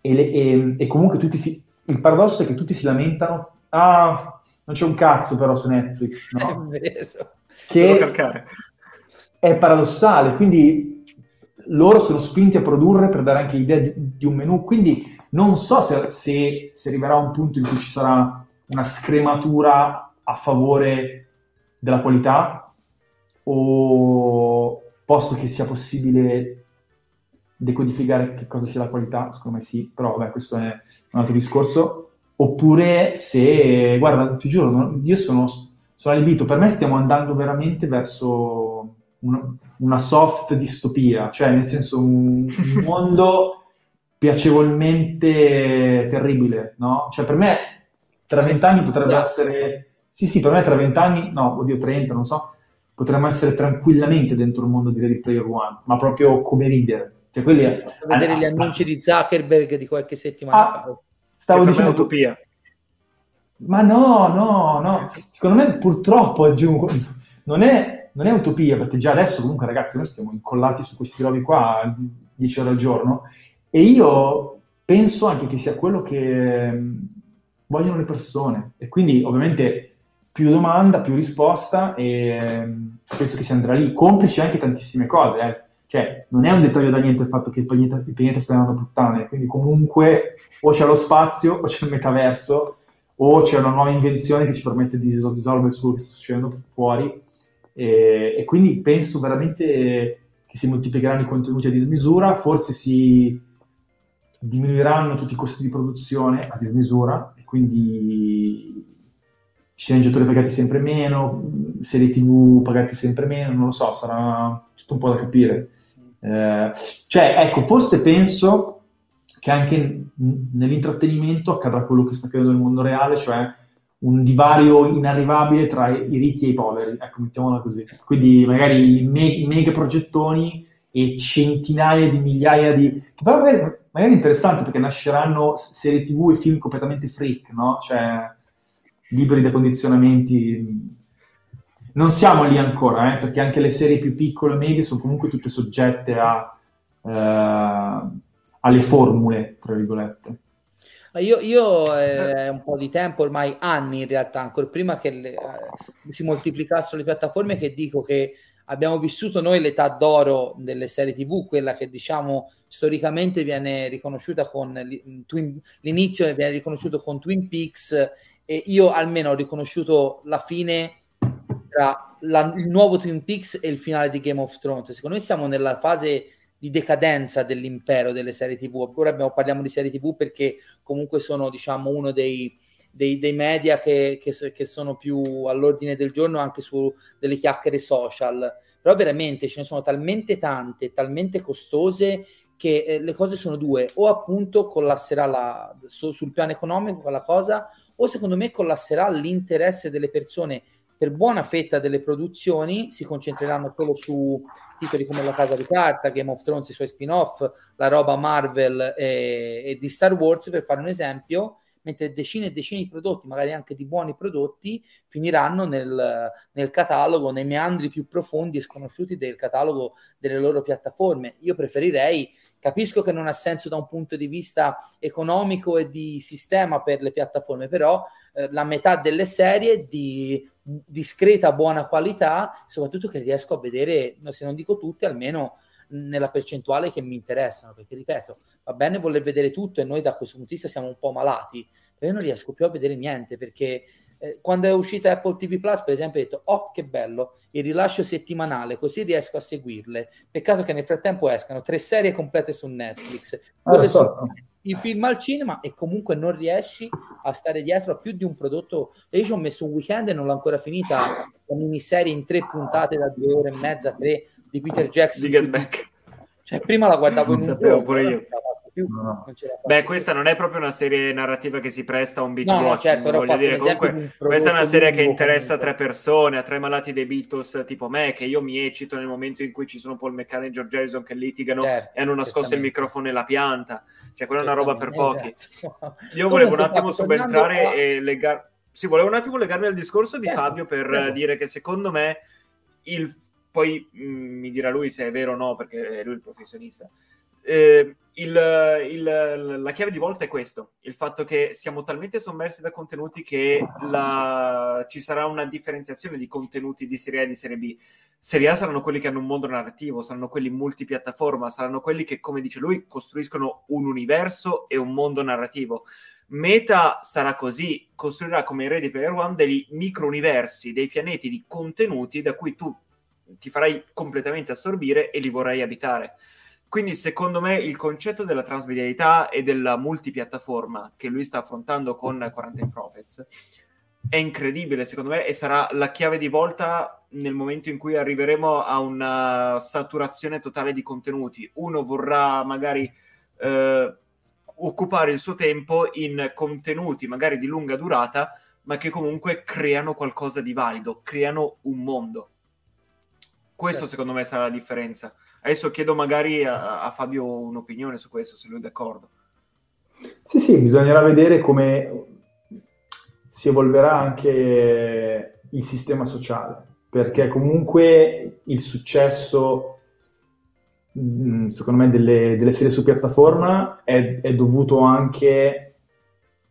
e, le- e- e comunque tutti si... Il paradosso è che tutti si lamentano, ah, non c'è un cazzo però su Netflix, È no? vero. Solo Che è paradossale, quindi loro sono spinti a produrre per dare anche l'idea di, di un menù, quindi non so se, se, se arriverà un punto in cui ci sarà una scrematura a favore della qualità o posto che sia possibile decodificare che cosa sia la qualità, secondo me sì, però vabbè, questo è un altro discorso, oppure se, guarda, ti giuro, io sono, sono allibito, per me stiamo andando veramente verso una, una soft distopia, cioè nel senso un, un mondo piacevolmente terribile, no? Cioè per me tra vent'anni potrebbe essere, sì sì, per me tra vent'anni, no, oddio 30, non so, potremmo essere tranquillamente dentro il mondo di Ready Player One, ma proprio come leader. Cioè, quelli è- vedere gli Ah, annunci di Zuckerberg di qualche settimana Ah, fa. Stavo dicendo, utopia. ma no, no, no, secondo me purtroppo aggiungo, non è, non è utopia, perché già adesso comunque ragazzi noi stiamo incollati su questi rovi qua 10 ore al giorno e io penso anche che sia quello che mh, vogliono le persone. E quindi ovviamente più domanda, più risposta e mh, penso che si andrà lì, complici anche tantissime cose, eh. Cioè, non è un dettaglio da niente il fatto che il pianeta, il pianeta stia andando a puttane, quindi comunque o c'è lo spazio o c'è il metaverso o c'è una nuova invenzione che ci permette di risolvere quello che sta succedendo fuori. E, e quindi penso veramente che si moltiplicheranno i contenuti a dismisura, forse si diminuiranno tutti i costi di produzione a dismisura e quindi sceneggiatori pagati sempre meno, serie tv pagate sempre meno, non lo so, sarà tutto un po' da capire. Eh, cioè, ecco, forse penso che anche nell'intrattenimento accadrà quello che sta accadendo nel mondo reale, cioè un divario inarrivabile tra i ricchi e i poveri, ecco, mettiamola così. Quindi magari me- mega progettoni e centinaia di migliaia di... che però magari, magari è interessante perché nasceranno serie tv e film completamente freak, no? Cioè, liberi da condizionamenti. Non siamo lì ancora, eh, perché anche le serie più piccole e medie sono comunque tutte soggette a, eh, alle formule, tra virgolette. Io, io eh, è un po' di tempo, ormai anni in realtà, ancora prima che le, eh, si moltiplicassero le piattaforme, che dico che abbiamo vissuto noi l'età d'oro delle serie TV, quella che diciamo storicamente viene riconosciuta con l'inizio viene riconosciuto con Twin Peaks e io almeno ho riconosciuto la fine tra la, il nuovo Twin Peaks e il finale di Game of Thrones. Secondo me siamo nella fase di decadenza dell'impero delle serie TV. Ora abbiamo, parliamo di serie TV perché comunque sono diciamo uno dei, dei, dei media che, che, che, sono più all'ordine del giorno anche su delle chiacchiere social. Però veramente ce ne sono talmente tante, talmente costose che eh, le cose sono due, o appunto collasserà la, su, sul piano economico quella cosa, o secondo me collasserà l'interesse delle persone per buona fetta delle produzioni, si concentreranno solo su titoli come La Casa di Carta, Game of Thrones, i suoi spin-off, la roba Marvel e, e di Star Wars, per fare un esempio, mentre decine e decine di prodotti, magari anche di buoni prodotti, finiranno nel, nel, catalogo, nei meandri più profondi e sconosciuti del catalogo delle loro piattaforme. Io preferirei Capisco che non ha senso da un punto di vista economico e di sistema per le piattaforme, però eh, la metà delle serie di discreta buona qualità, soprattutto che riesco a vedere, se non dico tutte, almeno nella percentuale che mi interessano, perché ripeto, va bene voler vedere tutto e noi da questo punto di vista siamo un po' malati, però io non riesco più a vedere niente perché eh, quando è uscita Apple TV Plus, per esempio, ho detto: Oh, che bello il rilascio settimanale, così riesco a seguirle. Peccato che nel frattempo escano tre serie complete su Netflix, ah, so, so. i film al cinema e comunque non riesci a stare dietro a più di un prodotto. E io ci ho messo un weekend e non l'ho ancora finita la miniserie in tre puntate da due ore e mezza, tre di Peter Jackson. Di Get Back. Cioè, prima la guardavo non in un giorno, pure io più. No. Beh, questa non è proprio una serie narrativa che si presta a un binge no, watching, certo, voglio dire, comunque questa è una serie che interessa a tre persone, a tre malati dei Beatles tipo me, che io mi eccito nel momento in cui ci sono Paul McCartney e George Harrison che litigano certo, e hanno nascosto il microfono e la pianta, cioè quella è una roba per pochi. Esatto. Io volevo un attimo subentrare a... e legare... Sì, volevo un attimo legarmi al discorso di certo, Fabio per certo. dire che secondo me il poi mh, mm, mi dirà lui se è vero o no, perché è lui il professionista eh, il, il, la chiave di volta è questo, il fatto che siamo talmente sommersi da contenuti che la, ci sarà una differenziazione di contenuti di serie A e di serie B. Serie A saranno quelli che hanno un mondo narrativo, saranno quelli multipiattaforma, saranno quelli che, come dice lui, costruiscono un universo e un mondo narrativo. Meta sarà così, costruirà come in Ready Player One dei micro-universi, dei pianeti di contenuti da cui tu ti farai completamente assorbire e li vorrai abitare. Quindi, secondo me, il concetto della transmedialità e della multipiattaforma che lui sta affrontando con Quarantine Prophets è incredibile, secondo me, e sarà la chiave di volta nel momento in cui arriveremo a una saturazione totale di contenuti. Uno vorrà magari eh, occupare il suo tempo in contenuti magari di lunga durata, ma che comunque creano qualcosa di valido, creano un mondo. Questo, certo. secondo me, sarà la differenza. Adesso chiedo magari a, a, Fabio un'opinione su questo, se lui è d'accordo. Sì, sì, bisognerà vedere come si evolverà anche il sistema sociale, perché comunque il successo, mm, secondo me, delle, delle serie su piattaforma è, è dovuto anche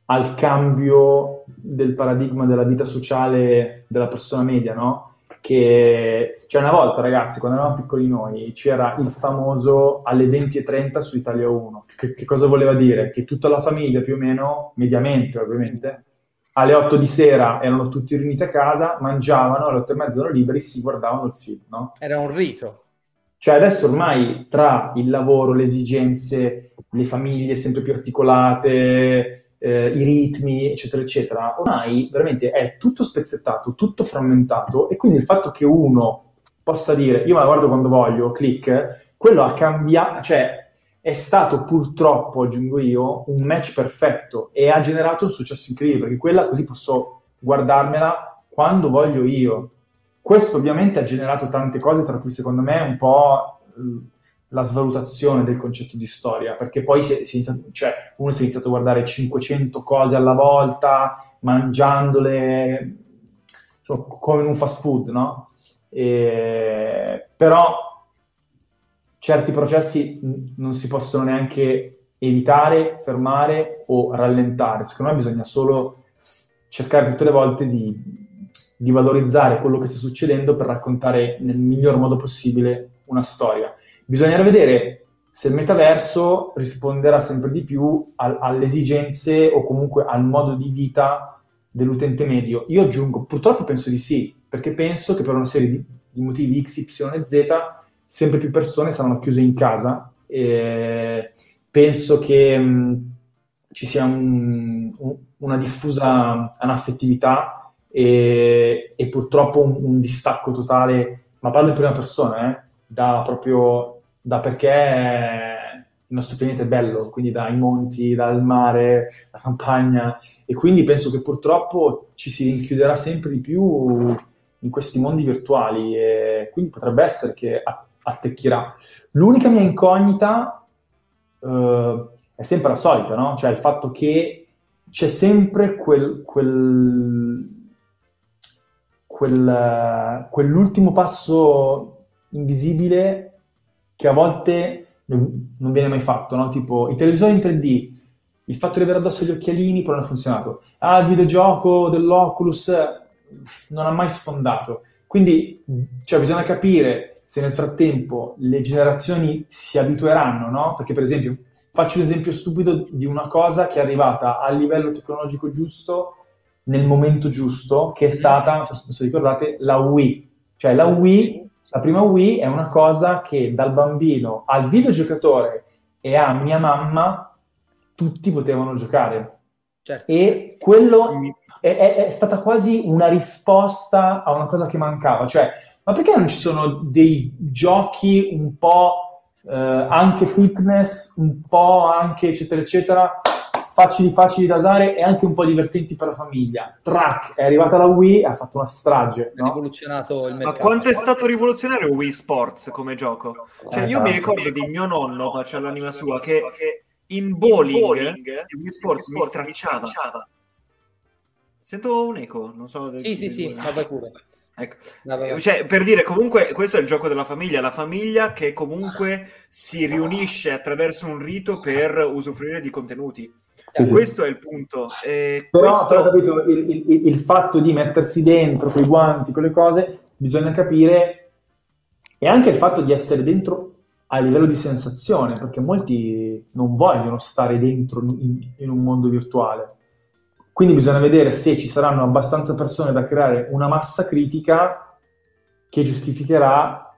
al cambio del paradigma della vita sociale della persona media, no? Che cioè una volta ragazzi quando eravamo piccoli noi c'era il famoso alle 20.30 su Italia 1 che, che, cosa voleva dire? che tutta la famiglia più o meno mediamente ovviamente alle 8 di sera erano tutti riuniti a casa mangiavano alle 8 e mezza erano liberi si guardavano il film no? era un rito cioè adesso ormai tra il lavoro, le esigenze, le famiglie sempre più articolate, eh, i ritmi, eccetera, eccetera, ormai veramente è tutto spezzettato, tutto frammentato e quindi il fatto che uno possa dire io me la guardo quando voglio, click, quello ha cambiato, cioè è stato purtroppo, aggiungo io, un match perfetto e ha generato un successo incredibile, perché quella così posso guardarmela quando voglio io. Questo ovviamente ha generato tante cose, tra cui secondo me un po' la svalutazione del concetto di storia, perché poi si è, si è iniziato, cioè, uno si è iniziato a guardare 500 cose alla volta, mangiandole insomma, come in un fast food, no? E, però certi processi non si possono neanche evitare, fermare o rallentare. Secondo me bisogna solo cercare tutte le volte di, di valorizzare quello che sta succedendo per raccontare nel miglior modo possibile una storia. Bisognerà vedere se il metaverso risponderà sempre di più al, alle esigenze o comunque al modo di vita dell'utente medio. Io aggiungo, purtroppo penso di sì, perché penso che per una serie di, di motivi X, Y e Z sempre più persone saranno chiuse in casa. E penso che mh, ci sia un, un, una diffusa anaffettività e, e purtroppo un, un, distacco totale, ma parlo in prima persona, eh, da proprio da perché il nostro pianeta è bello, quindi dai monti, dal mare, la campagna, e quindi penso che purtroppo ci si rinchiuderà sempre di più in questi mondi virtuali e quindi potrebbe essere che attecchirà. L'unica mia incognita uh, è sempre la solita, no? Cioè il fatto che c'è sempre quel, quel, quel, quell'ultimo passo invisibile che a volte non, non viene mai fatto, no? Tipo i televisori in 3D, il fatto di avere addosso gli occhialini poi non ha funzionato. Ah, il videogioco dell'Oculus non ha mai sfondato. Quindi cioè, bisogna capire se nel frattempo le generazioni si abitueranno, no? Perché per esempio, faccio un esempio stupido di una cosa che è arrivata a livello tecnologico giusto nel momento giusto, che è stata, non so se ricordate, la Wii. Cioè la Wii la prima Wii è una cosa che dal bambino al videogiocatore e a mia mamma tutti potevano giocare. Certo. E quello è, è, è, stata quasi una risposta a una cosa che mancava. Cioè, ma perché non ci sono dei giochi un po' eh, anche fitness, un po' anche eccetera eccetera, facili facili da usare e anche un po' divertenti per la famiglia. Track è arrivata la Wii ha fatto una strage. Ha no? rivoluzionato il mercato. Ma quanto è stato rivoluzionario Wii Sports come gioco? Cioè, io mi esatto. ricordo di mio nonno, faccio l'anima sua, che in bowling, bowling Wii Sports mi stracciava. Sento un eco, non so. Sì, sì, sì, ma vai pure. Ecco. Cioè, per dire, comunque, questo è il gioco della famiglia, la famiglia che comunque si riunisce attraverso un rito per usufruire di contenuti. Sì, questo sì. è il punto. Eh, però, questo... però capito, il, il, il, fatto di mettersi dentro con i guanti, con le cose, bisogna capire, e anche il fatto di essere dentro a livello di sensazione, perché molti non vogliono stare dentro in, in un mondo virtuale. Quindi bisogna vedere se ci saranno abbastanza persone da creare una massa critica che giustificherà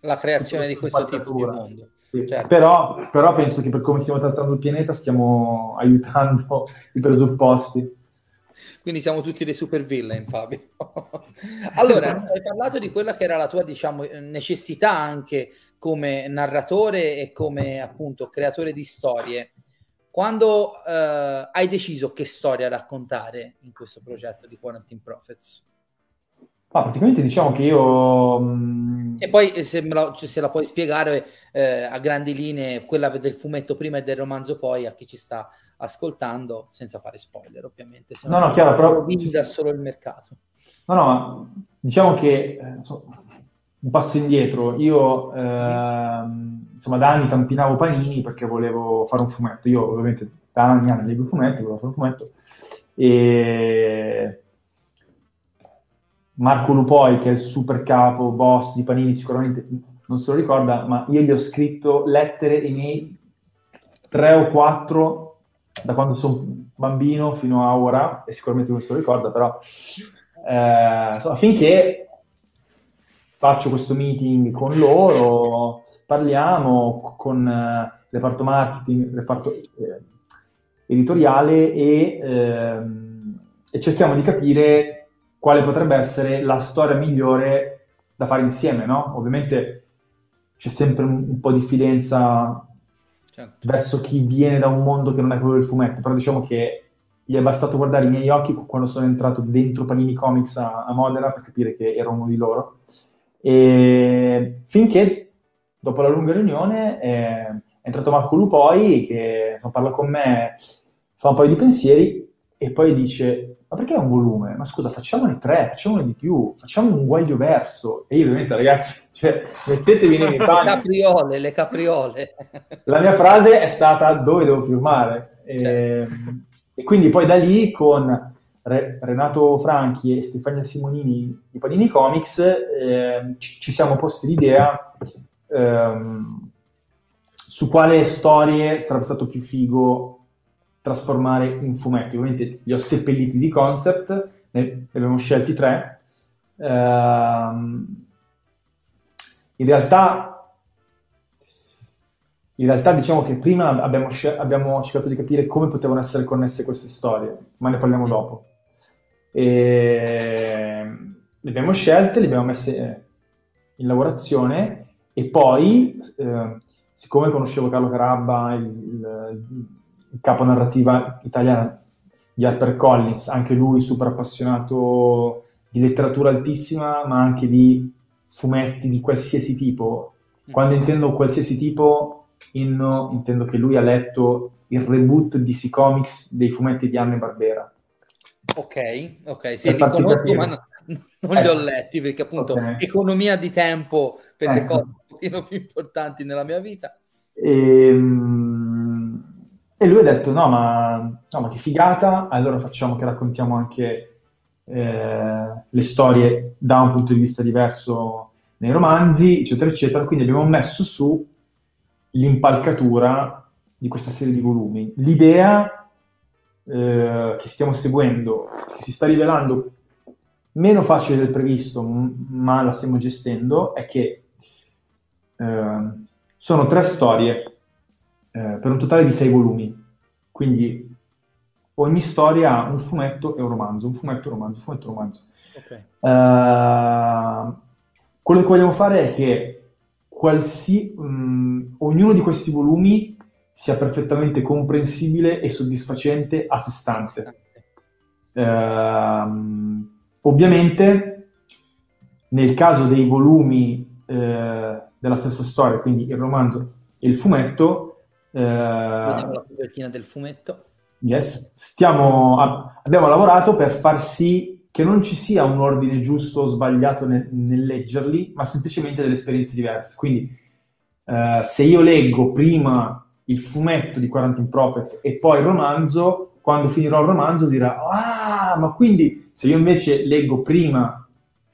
la creazione di questo tipo di mondo. Certo. Però, però, penso che per come stiamo trattando il pianeta stiamo aiutando i presupposti. Quindi siamo tutti dei super villain, Fabio. allora, hai parlato di quella che era la tua, diciamo, necessità anche come narratore e come appunto creatore di storie. Quando eh, hai deciso che storia raccontare in questo progetto di Quarantine Prophets? Ah, praticamente diciamo che io... Mh... E poi se, la, se la puoi spiegare eh, a grandi linee, quella del fumetto prima e del romanzo poi, a chi ci sta ascoltando, senza fare spoiler ovviamente. Se no, no, chiaro, però... da solo il mercato. No, no, diciamo che eh, un passo indietro, io eh, insomma da anni tampinavo panini perché volevo fare un fumetto. Io ovviamente da anni, anni leggo fumetti, volevo fare un fumetto e Marco Lupoi, che è il super capo, boss di Panini, sicuramente non se lo ricorda, ma io gli ho scritto lettere, email, tre o quattro, da quando sono bambino fino a ora, e sicuramente non se lo ricorda, però eh, finché faccio questo meeting con loro, parliamo con eh, reparto marketing, reparto eh, editoriale e, ehm, e cerchiamo di capire quale potrebbe essere la storia migliore da fare insieme, no? Ovviamente c'è sempre un, un po' di diffidenza certo. verso chi viene da un mondo che non è quello del fumetto, però diciamo che gli è bastato guardare i miei occhi quando sono entrato dentro Panini Comics a, a Modena per capire che ero uno di loro. E finché, dopo la lunga riunione, è, è entrato Marco Lupoi che insomma, parla con me, fa un paio di pensieri e poi dice ma perché un volume? Ma scusa, facciamone tre, facciamone di più, facciamo un guaglio verso. E io ovviamente, ragazzi, cioè, mettetevi nei miei Le panni. capriole, le capriole. La mia frase è stata dove devo firmare. E, Certo. e quindi poi da lì con Re- Renato Franchi e Stefania Simonini di Panini Comics ehm, ci, ci siamo posti l'idea ehm, su quale storie sarebbe stato più figo trasformare in fumetti. Ovviamente li ho seppelliti di concept, ne, abbiamo scelti tre. Ehm, in realtà in realtà diciamo che prima abbiamo, sce- abbiamo cercato di capire come potevano essere connesse queste storie, ma ne parliamo dopo. E... Le abbiamo scelte, le abbiamo messe in lavorazione e poi, eh, siccome conoscevo Carlo Carabba, il, il, il capo narrativa italiano di HarperCollins, anche lui super appassionato di letteratura altissima, ma anche di fumetti di qualsiasi tipo. Quando intendo qualsiasi tipo, in- intendo che lui ha letto il reboot di DC Comics dei fumetti di Anne Barbera. Ok, ok, sì, Per li conosco, capire. ma no- non li ho Ecco. letti perché appunto Ok. economia di tempo per le Ecco. cose un pochino più importanti nella mia vita. E, mm, e lui ha detto: no ma, no, ma che figata! Allora facciamo che raccontiamo anche eh, le storie da un punto di vista diverso nei romanzi, eccetera, eccetera. Quindi abbiamo messo su l'impalcatura di questa serie di volumi. L'idea eh, che stiamo seguendo, che si sta rivelando meno facile del previsto, m- ma la stiamo gestendo, è che eh, sono tre storie eh, per un totale di sei volumi. Quindi ogni storia ha un fumetto e un romanzo, un fumetto un romanzo, un fumetto un romanzo. Ok. Eh, quello che vogliamo fare è che qualsi- mh, ognuno di questi volumi sia perfettamente comprensibile e soddisfacente a sé stante. Ehm, ovviamente, nel caso dei volumi eh, della stessa storia, quindi il romanzo e il fumetto, la copertina del fumetto. Yes, stiamo, abbiamo lavorato per far sì che non ci sia un ordine giusto o sbagliato nel, nel leggerli, ma semplicemente delle esperienze diverse. Quindi, eh, se io leggo prima il fumetto di Quarantine Prophets e poi il romanzo, quando finirò il romanzo dirà, ah, ma quindi se io invece leggo prima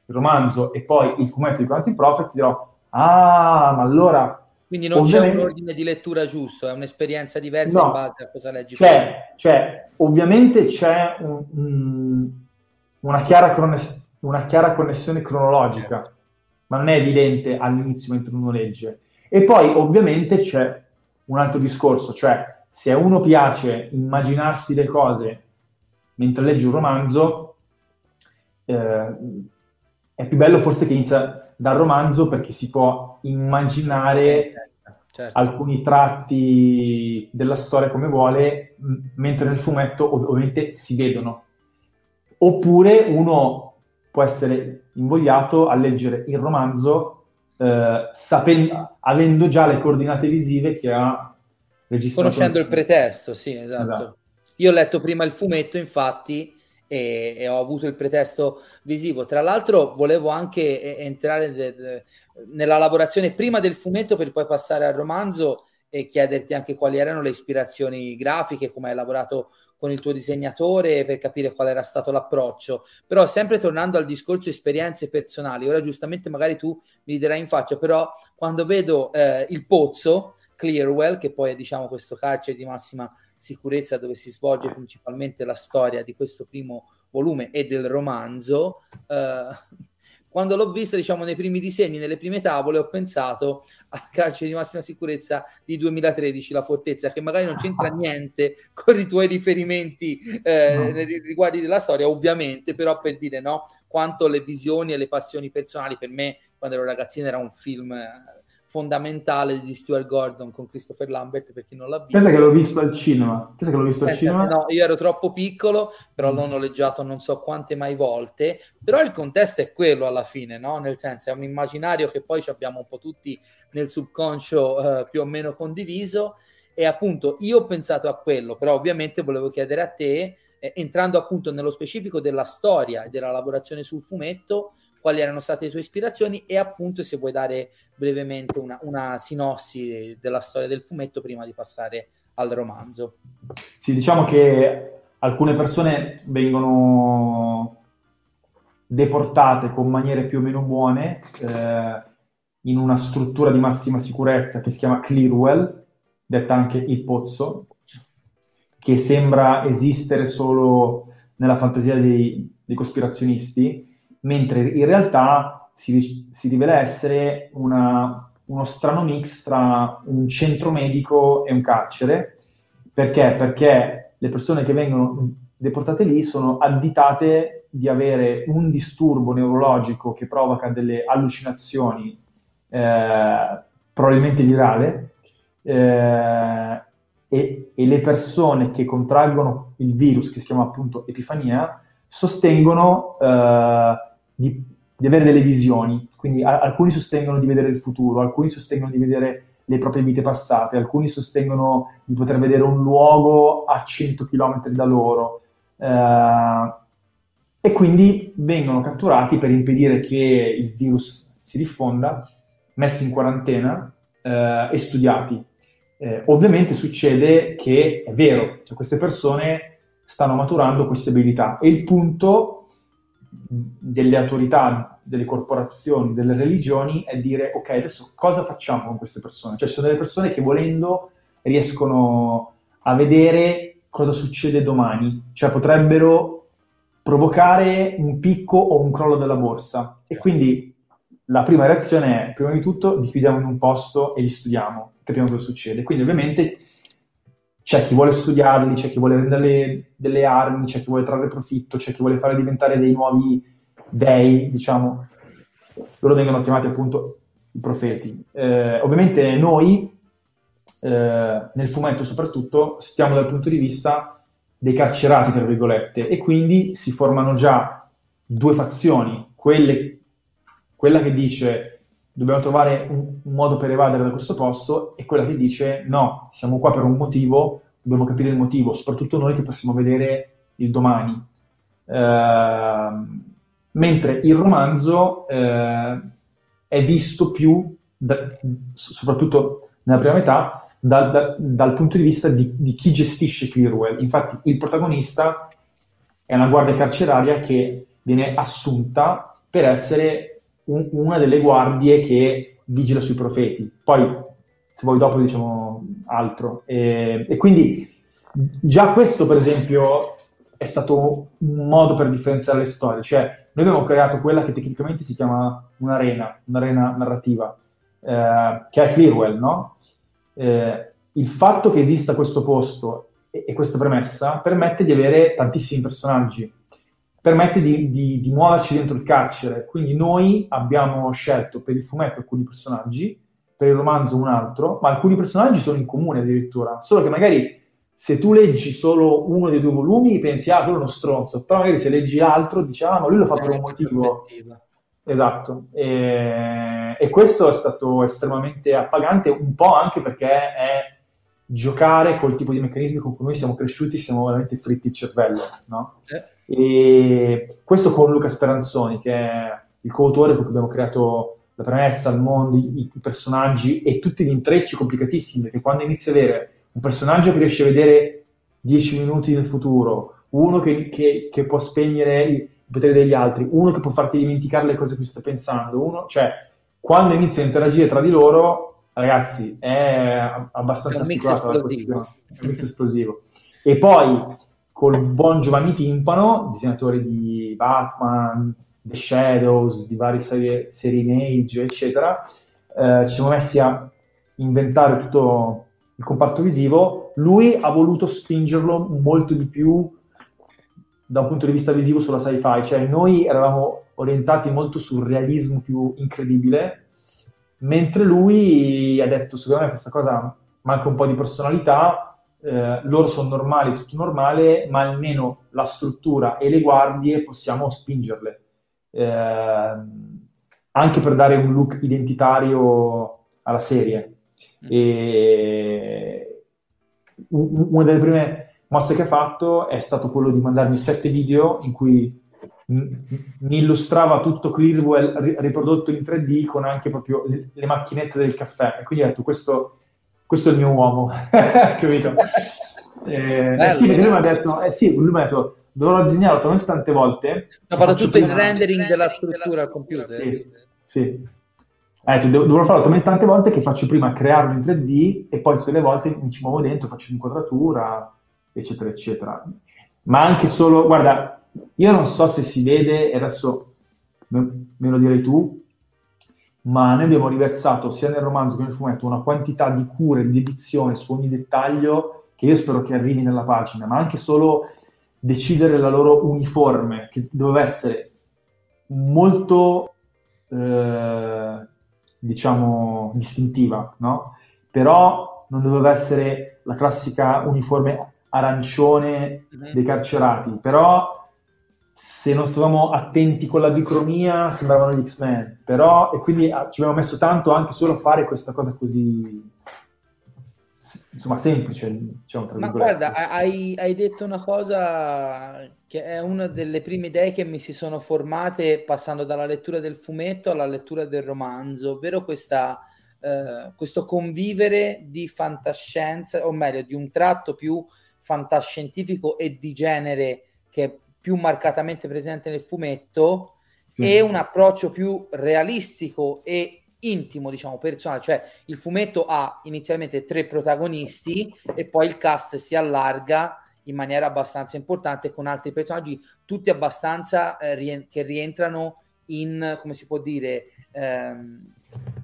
il romanzo e poi il fumetto di Quarantine Prophets dirò, ah, ma allora Quindi non c'è Ovviamente- un ordine di lettura giusto, è un'esperienza diversa No. in base a cosa leggi. C'è, c'è, ovviamente c'è un- un- una, chiara croness- una chiara connessione cronologica, ma non è evidente all'inizio mentre uno legge. E poi ovviamente c'è un altro discorso, cioè se a uno piace immaginarsi le cose mentre legge un romanzo, eh, è più bello forse che inizia dal romanzo perché si può immaginare Certo. alcuni tratti della storia come vuole, m- mentre nel fumetto ov- ovviamente si vedono. Oppure uno può essere invogliato a leggere il romanzo eh, sapen- avendo già le coordinate visive che ha registrato. Conoscendo il pretesto, sì, esatto. Esatto. Io ho letto prima il fumetto, infatti, e, e ho avuto il pretesto visivo. Tra l'altro, volevo anche entrare de- de- nella lavorazione prima del fumetto per poi passare al romanzo e chiederti anche quali erano le ispirazioni grafiche, come hai lavorato con il tuo disegnatore per capire qual era stato l'approccio. Però sempre tornando al discorso esperienze personali, ora giustamente magari tu mi dirai in faccia, però quando vedo eh, il pozzo, Clearwell, che poi è diciamo questo carcere di massima sicurezza dove si svolge principalmente la storia di questo primo volume e del romanzo, eh, quando l'ho vista diciamo nei primi disegni, nelle prime tavole, ho pensato al carcere di massima sicurezza di 2013, la fortezza, che magari non c'entra niente con i tuoi riferimenti eh, nei riguardi della storia, ovviamente, però per dire no, quanto le visioni e le passioni personali per me quando ero ragazzino era un film fondamentale di Stuart Gordon con Christopher Lambert per chi non l'ha visto. Pensa che l'ho visto al cinema. Pensa che l'ho visto al Pensate, cinema. no, io ero troppo piccolo, però Mm. l'ho noleggiato non so quante mai volte, però il contesto è quello alla fine, no? Nel senso è un immaginario che poi ci abbiamo un po' tutti nel subconscio eh, più o meno condiviso e appunto io ho pensato a quello, però ovviamente volevo chiedere a te eh, entrando appunto nello specifico della storia e della lavorazione sul fumetto, quali erano state le tue ispirazioni e appunto se vuoi dare brevemente una, una sinossi della storia del fumetto prima di passare al romanzo. Sì, diciamo che alcune persone vengono deportate con maniere più o meno buone eh, in una struttura di massima sicurezza che si chiama Clearwell, detta anche il pozzo, che sembra esistere solo nella fantasia dei, dei cospirazionisti, mentre in realtà si, si rivela essere una, uno strano mix tra un centro medico e un carcere. Perché? Perché le persone che vengono deportate lì sono additate di avere un disturbo neurologico che provoca delle allucinazioni, eh, probabilmente virale, eh, e, e, le persone che contraggono il virus, che si chiama appunto epifania, sostengono eh, di, di, avere delle visioni. Quindi a, alcuni sostengono di vedere il futuro, alcuni sostengono di vedere le proprie vite passate, alcuni sostengono di poter vedere un luogo a 100 km da loro. Eh, e quindi vengono catturati per impedire che il virus si diffonda, messi in quarantena eh, e studiati. Eh, ovviamente succede che è vero, cioè queste persone stanno maturando queste abilità e il punto delle autorità, delle corporazioni, delle religioni è dire ok, adesso cosa facciamo con queste persone? Cioè ci sono delle persone che volendo riescono a vedere cosa succede domani, cioè potrebbero provocare un picco o un crollo della borsa e quindi la prima reazione è prima di tutto li chiudiamo in un posto e li studiamo capiamo cosa succede. Quindi ovviamente c'è chi vuole studiarli, c'è chi vuole rendere delle armi, c'è chi vuole trarre profitto, c'è chi vuole fare diventare dei nuovi dei, diciamo. Loro vengono chiamati appunto i profeti. Eh, ovviamente noi, eh, nel fumetto soprattutto, stiamo dal punto di vista dei carcerati, tra virgolette, e quindi si formano già due fazioni, quelle, quella che dice dobbiamo trovare un, un, modo per evadere da questo posto e quella che dice no, siamo qua per un motivo, dobbiamo capire il motivo, soprattutto noi che possiamo vedere il domani. Eh, mentre il romanzo eh, è visto più, da, soprattutto nella prima metà, da, da, dal punto di vista di, di chi gestisce Clearwell. Infatti il protagonista è una guardia carceraria che viene assunta per essere un, una delle guardie che vigila sui profeti. Poi, se vuoi dopo diciamo altro. E, e quindi già questo, per esempio, è stato un modo per differenziare le storie. Cioè, noi abbiamo creato quella che tecnicamente si chiama un'arena, un'arena narrativa, eh, che è Clearwell, no? Eh, il fatto che esista questo posto e, e, questa premessa permette di avere tantissimi personaggi permette di, di, di, muoverci dentro il carcere. Quindi noi abbiamo scelto per il fumetto alcuni personaggi, per il romanzo un altro, ma alcuni personaggi sono in comune addirittura, solo che magari se tu leggi solo uno dei due volumi pensi, ah, quello è uno stronzo, però magari se leggi l'altro dici, ah, ma lui lo fa per un motivo. Esatto, e, e questo è stato estremamente appagante, un po' anche perché è giocare col tipo di meccanismi con cui noi siamo cresciuti, siamo veramente fritti il cervello, no? Eh. E questo con Luca Speranzoni, che è il coautore con cui abbiamo creato la premessa, il mondo, i, i, personaggi e tutti gli intrecci complicatissimi, perché quando inizi a avere un personaggio che riesce a vedere 10 minuti nel futuro, uno che, che, che può spegnere il potere degli altri, uno che può farti dimenticare le cose che sta pensando, uno, cioè, quando inizi a interagire tra di loro, ragazzi, è abbastanza è un mix esplosivo. È un mix esplosivo. E poi col buon Giovanni Timpano, disegnatore di Batman, The Shadows, di varie serie, serie Image, eccetera, eh, ci siamo messi a inventare tutto il comparto visivo. Lui ha voluto spingerlo molto di più da un punto di vista visivo sulla sci-fi, cioè noi eravamo orientati molto sul realismo più incredibile, mentre lui ha detto, secondo me questa cosa manca un po' di personalità, eh, loro sono normali, tutto normale, ma almeno la struttura e le guardie possiamo spingerle. Eh, anche per dare un look identitario alla serie. Mm. E una delle prime mosse che ha fatto è stato quello di mandarmi sette video in cui mi illustrava tutto Clearwell riprodotto in 3D con anche proprio le, le macchinette del caffè. E quindi ho detto, questo, questo è il mio uomo, capito? Eh, eh sì, perché lui mi ha detto, eh sì, lui mi ha detto, dovrò disegnarlo talmente tante volte. Ha fatto tutto il rendering della struttura al computer. Sì, sì. Ha detto, dovrò farlo talmente tante volte che faccio prima crearlo in 3D e poi tutte le volte mi ci muovo dentro, faccio l'inquadratura, eccetera, eccetera. Ma anche solo, guarda, io non so se si vede, e adesso me, lo direi tu, ma noi abbiamo riversato sia nel romanzo che nel fumetto una quantità di cure, di dedizione su ogni dettaglio che io spero che arrivi nella pagina, ma anche solo decidere la loro uniforme, che doveva essere molto, eh, diciamo, distintiva, no? Però non doveva essere la classica uniforme arancione mhm. dei carcerati, però se non stavamo attenti con la bicromia sembravano gli X-Men, però e quindi ah, ci abbiamo messo tanto anche solo a fare questa cosa così insomma semplice diciamo, tra ma guarda hai, hai, detto una cosa che è una delle prime idee che mi si sono formate passando dalla lettura del fumetto alla lettura del romanzo ovvero questa, eh, questo convivere di fantascienza o meglio di un tratto più fantascientifico e di genere che più marcatamente presente nel fumetto mm. e un approccio più realistico e intimo, diciamo, personale, cioè il fumetto ha inizialmente tre protagonisti e poi il cast si allarga in maniera abbastanza importante con altri personaggi, tutti abbastanza eh, rien- che rientrano in, come si può dire, ehm,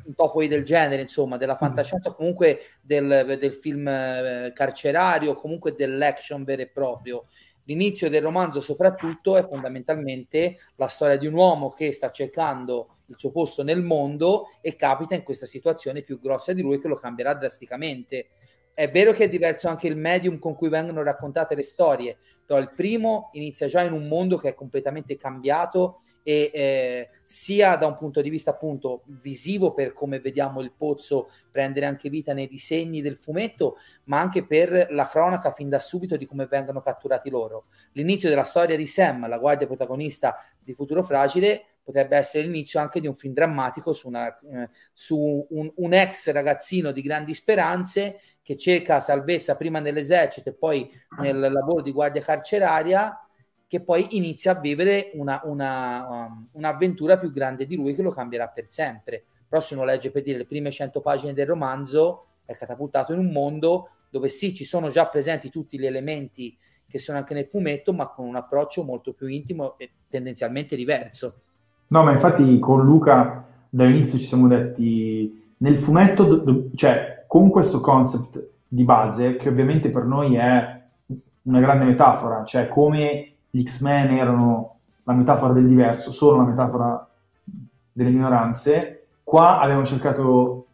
un topoi del genere, insomma, della fantascienza, comunque del, del film eh, carcerario, comunque dell'action vero e proprio. L'inizio del romanzo soprattutto è fondamentalmente la storia di un uomo che sta cercando il suo posto nel mondo e capita in questa situazione più grossa di lui che lo cambierà drasticamente. È vero che è diverso anche il medium con cui vengono raccontate le storie, però il primo inizia già in un mondo che è completamente cambiato e eh, sia da un punto di vista appunto visivo per come vediamo il pozzo prendere anche vita nei disegni del fumetto, ma anche per la cronaca fin da subito di come vengono catturati loro. L'inizio della storia di Sam, la guardia protagonista di Futuro Fragile, potrebbe essere l'inizio anche di un film drammatico su, una, eh, su un, un, ex ragazzino di grandi speranze che cerca salvezza prima nell'esercito e poi nel lavoro di guardia carceraria che poi inizia a vivere una, una, um, un'avventura più grande di lui che lo cambierà per sempre. Però se uno legge per dire le prime 100 pagine del romanzo, è catapultato in un mondo dove sì, ci sono già presenti tutti gli elementi che sono anche nel fumetto, ma con un approccio molto più intimo e tendenzialmente diverso. No, ma infatti con Luca dall'inizio ci siamo detti, nel fumetto, cioè con questo concept di base, che ovviamente per noi è una grande metafora, cioè come gli X-Men erano la metafora del diverso, solo la metafora delle minoranze, qua abbiamo cercato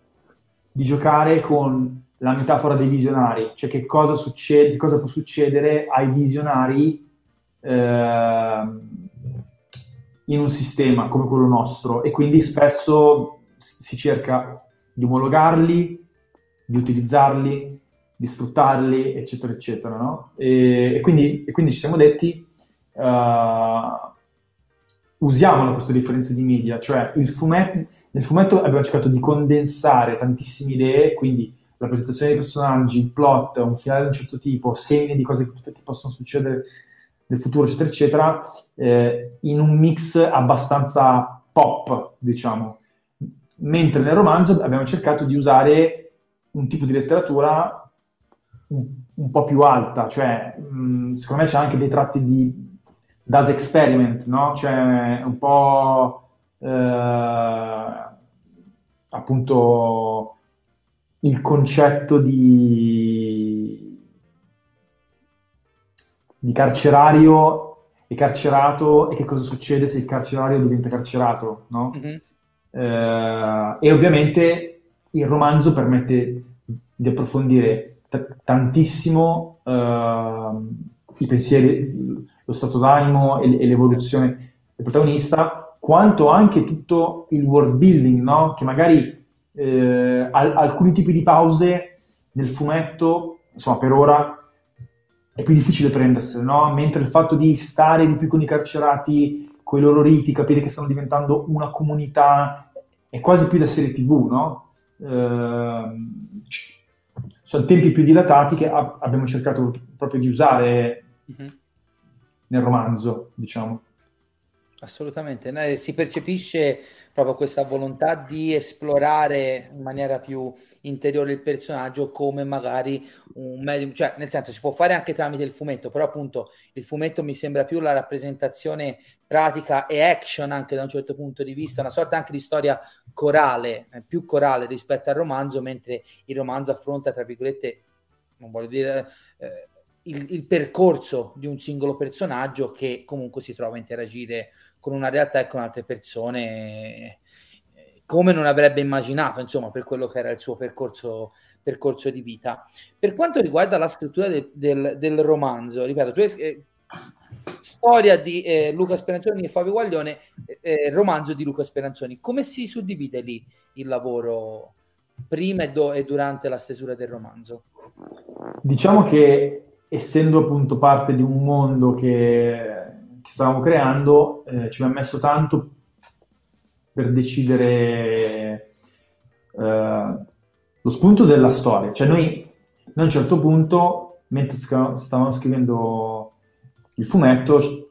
di giocare con la metafora dei visionari, cioè che cosa succede, cosa può succedere ai visionari eh, in un sistema come quello nostro e quindi spesso si cerca di omologarli, di utilizzarli, di sfruttarli, eccetera, eccetera. No? E, e, quindi, e quindi ci siamo detti uh, usiamolo queste differenze di media, cioè fumetto, nel fumetto abbiamo cercato di condensare tantissime idee, quindi la presentazione dei personaggi, il plot, un finale di un certo tipo, segni di cose che, che possono succedere nel futuro, eccetera, eccetera, eh, in un mix abbastanza pop, diciamo. Mentre nel romanzo abbiamo cercato di usare un tipo di letteratura un, un po' più alta, cioè mh, secondo me c'è anche dei tratti di das experiment, no? Cioè un po' eh, appunto il concetto di, di carcerario e carcerato e che cosa succede se il carcerario diventa carcerato, no? Mm-hmm. Eh, e ovviamente il romanzo permette di approfondire t- tantissimo eh, i pensieri, lo stato d'animo e, e l'evoluzione del protagonista, quanto anche tutto il world building, no? che magari eh, al, alcuni tipi di pause nel fumetto, insomma per ora, è più difficile prendersene, no? Mentre il fatto di stare di più con i carcerati, con i loro riti, capire che stanno diventando una comunità, è quasi più da serie tv, no? Ehm, sono tempi più dilatati che a- abbiamo cercato proprio di usare Mhm. Nel romanzo, diciamo. Assolutamente, no, si percepisce proprio questa volontà di esplorare in maniera più interiore il personaggio come magari un medium, cioè nel senso si può fare anche tramite il fumetto, però appunto il fumetto mi sembra più la rappresentazione pratica e action anche da un certo punto di vista, una sorta anche di storia corale, eh, più corale rispetto al romanzo, mentre il romanzo affronta, tra virgolette, non voglio dire... eh, il, il percorso di un singolo personaggio che comunque si trova a interagire con una realtà e con altre persone eh, come non avrebbe immaginato, insomma, per quello che era il suo percorso, percorso di vita. Per quanto riguarda la scrittura de- del, del romanzo, ripeto, tu hai, eh, storia di eh, Luca Speranzoni e Fabio Guaglione, eh, romanzo di Luca Speranzoni, come si suddivide lì il lavoro prima e, do- e durante la stesura del romanzo? Diciamo che essendo appunto parte di un mondo che, che stavamo creando, eh, ci abbiamo messo tanto per decidere eh, lo spunto della storia. Cioè noi, noi a un certo punto, mentre stavamo scrivendo il fumetto,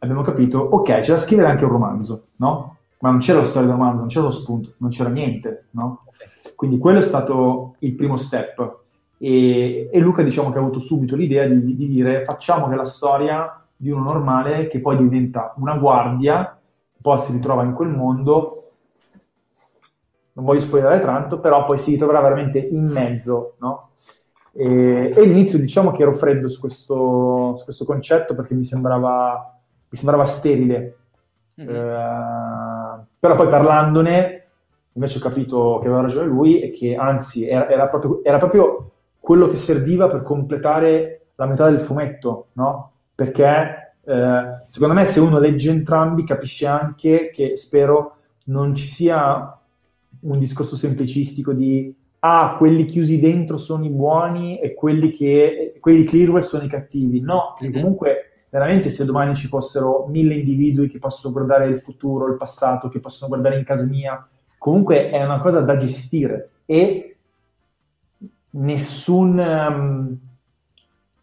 abbiamo capito, ok, c'è da scrivere anche un romanzo, no? Ma non c'era la storia del romanzo, non c'era lo spunto, non c'era niente, no? Quindi quello è stato il primo step. E, e Luca diciamo che ha avuto subito l'idea di, di dire facciamo che la storia di uno normale che poi diventa una guardia, poi si ritrova in quel mondo, non voglio spoilerare tanto, però poi si ritroverà veramente in mezzo, no? E, e all'inizio diciamo che ero freddo su questo, su questo concetto perché mi sembrava, mi sembrava sterile, Mhm. Eh, però poi parlandone invece ho capito che aveva ragione lui e che anzi era, era proprio, era proprio quello che serviva per completare la metà del fumetto, no? Perché eh, secondo me se uno legge entrambi capisce anche che spero non ci sia un discorso semplicistico di ah, quelli chiusi dentro sono i buoni e quelli che quelli di Clearwell sono i cattivi. No, che Mhm. comunque veramente se domani ci fossero mille individui che possono guardare il futuro, il passato, che possono guardare in casa mia, comunque è una cosa da gestire e nessun, ehm,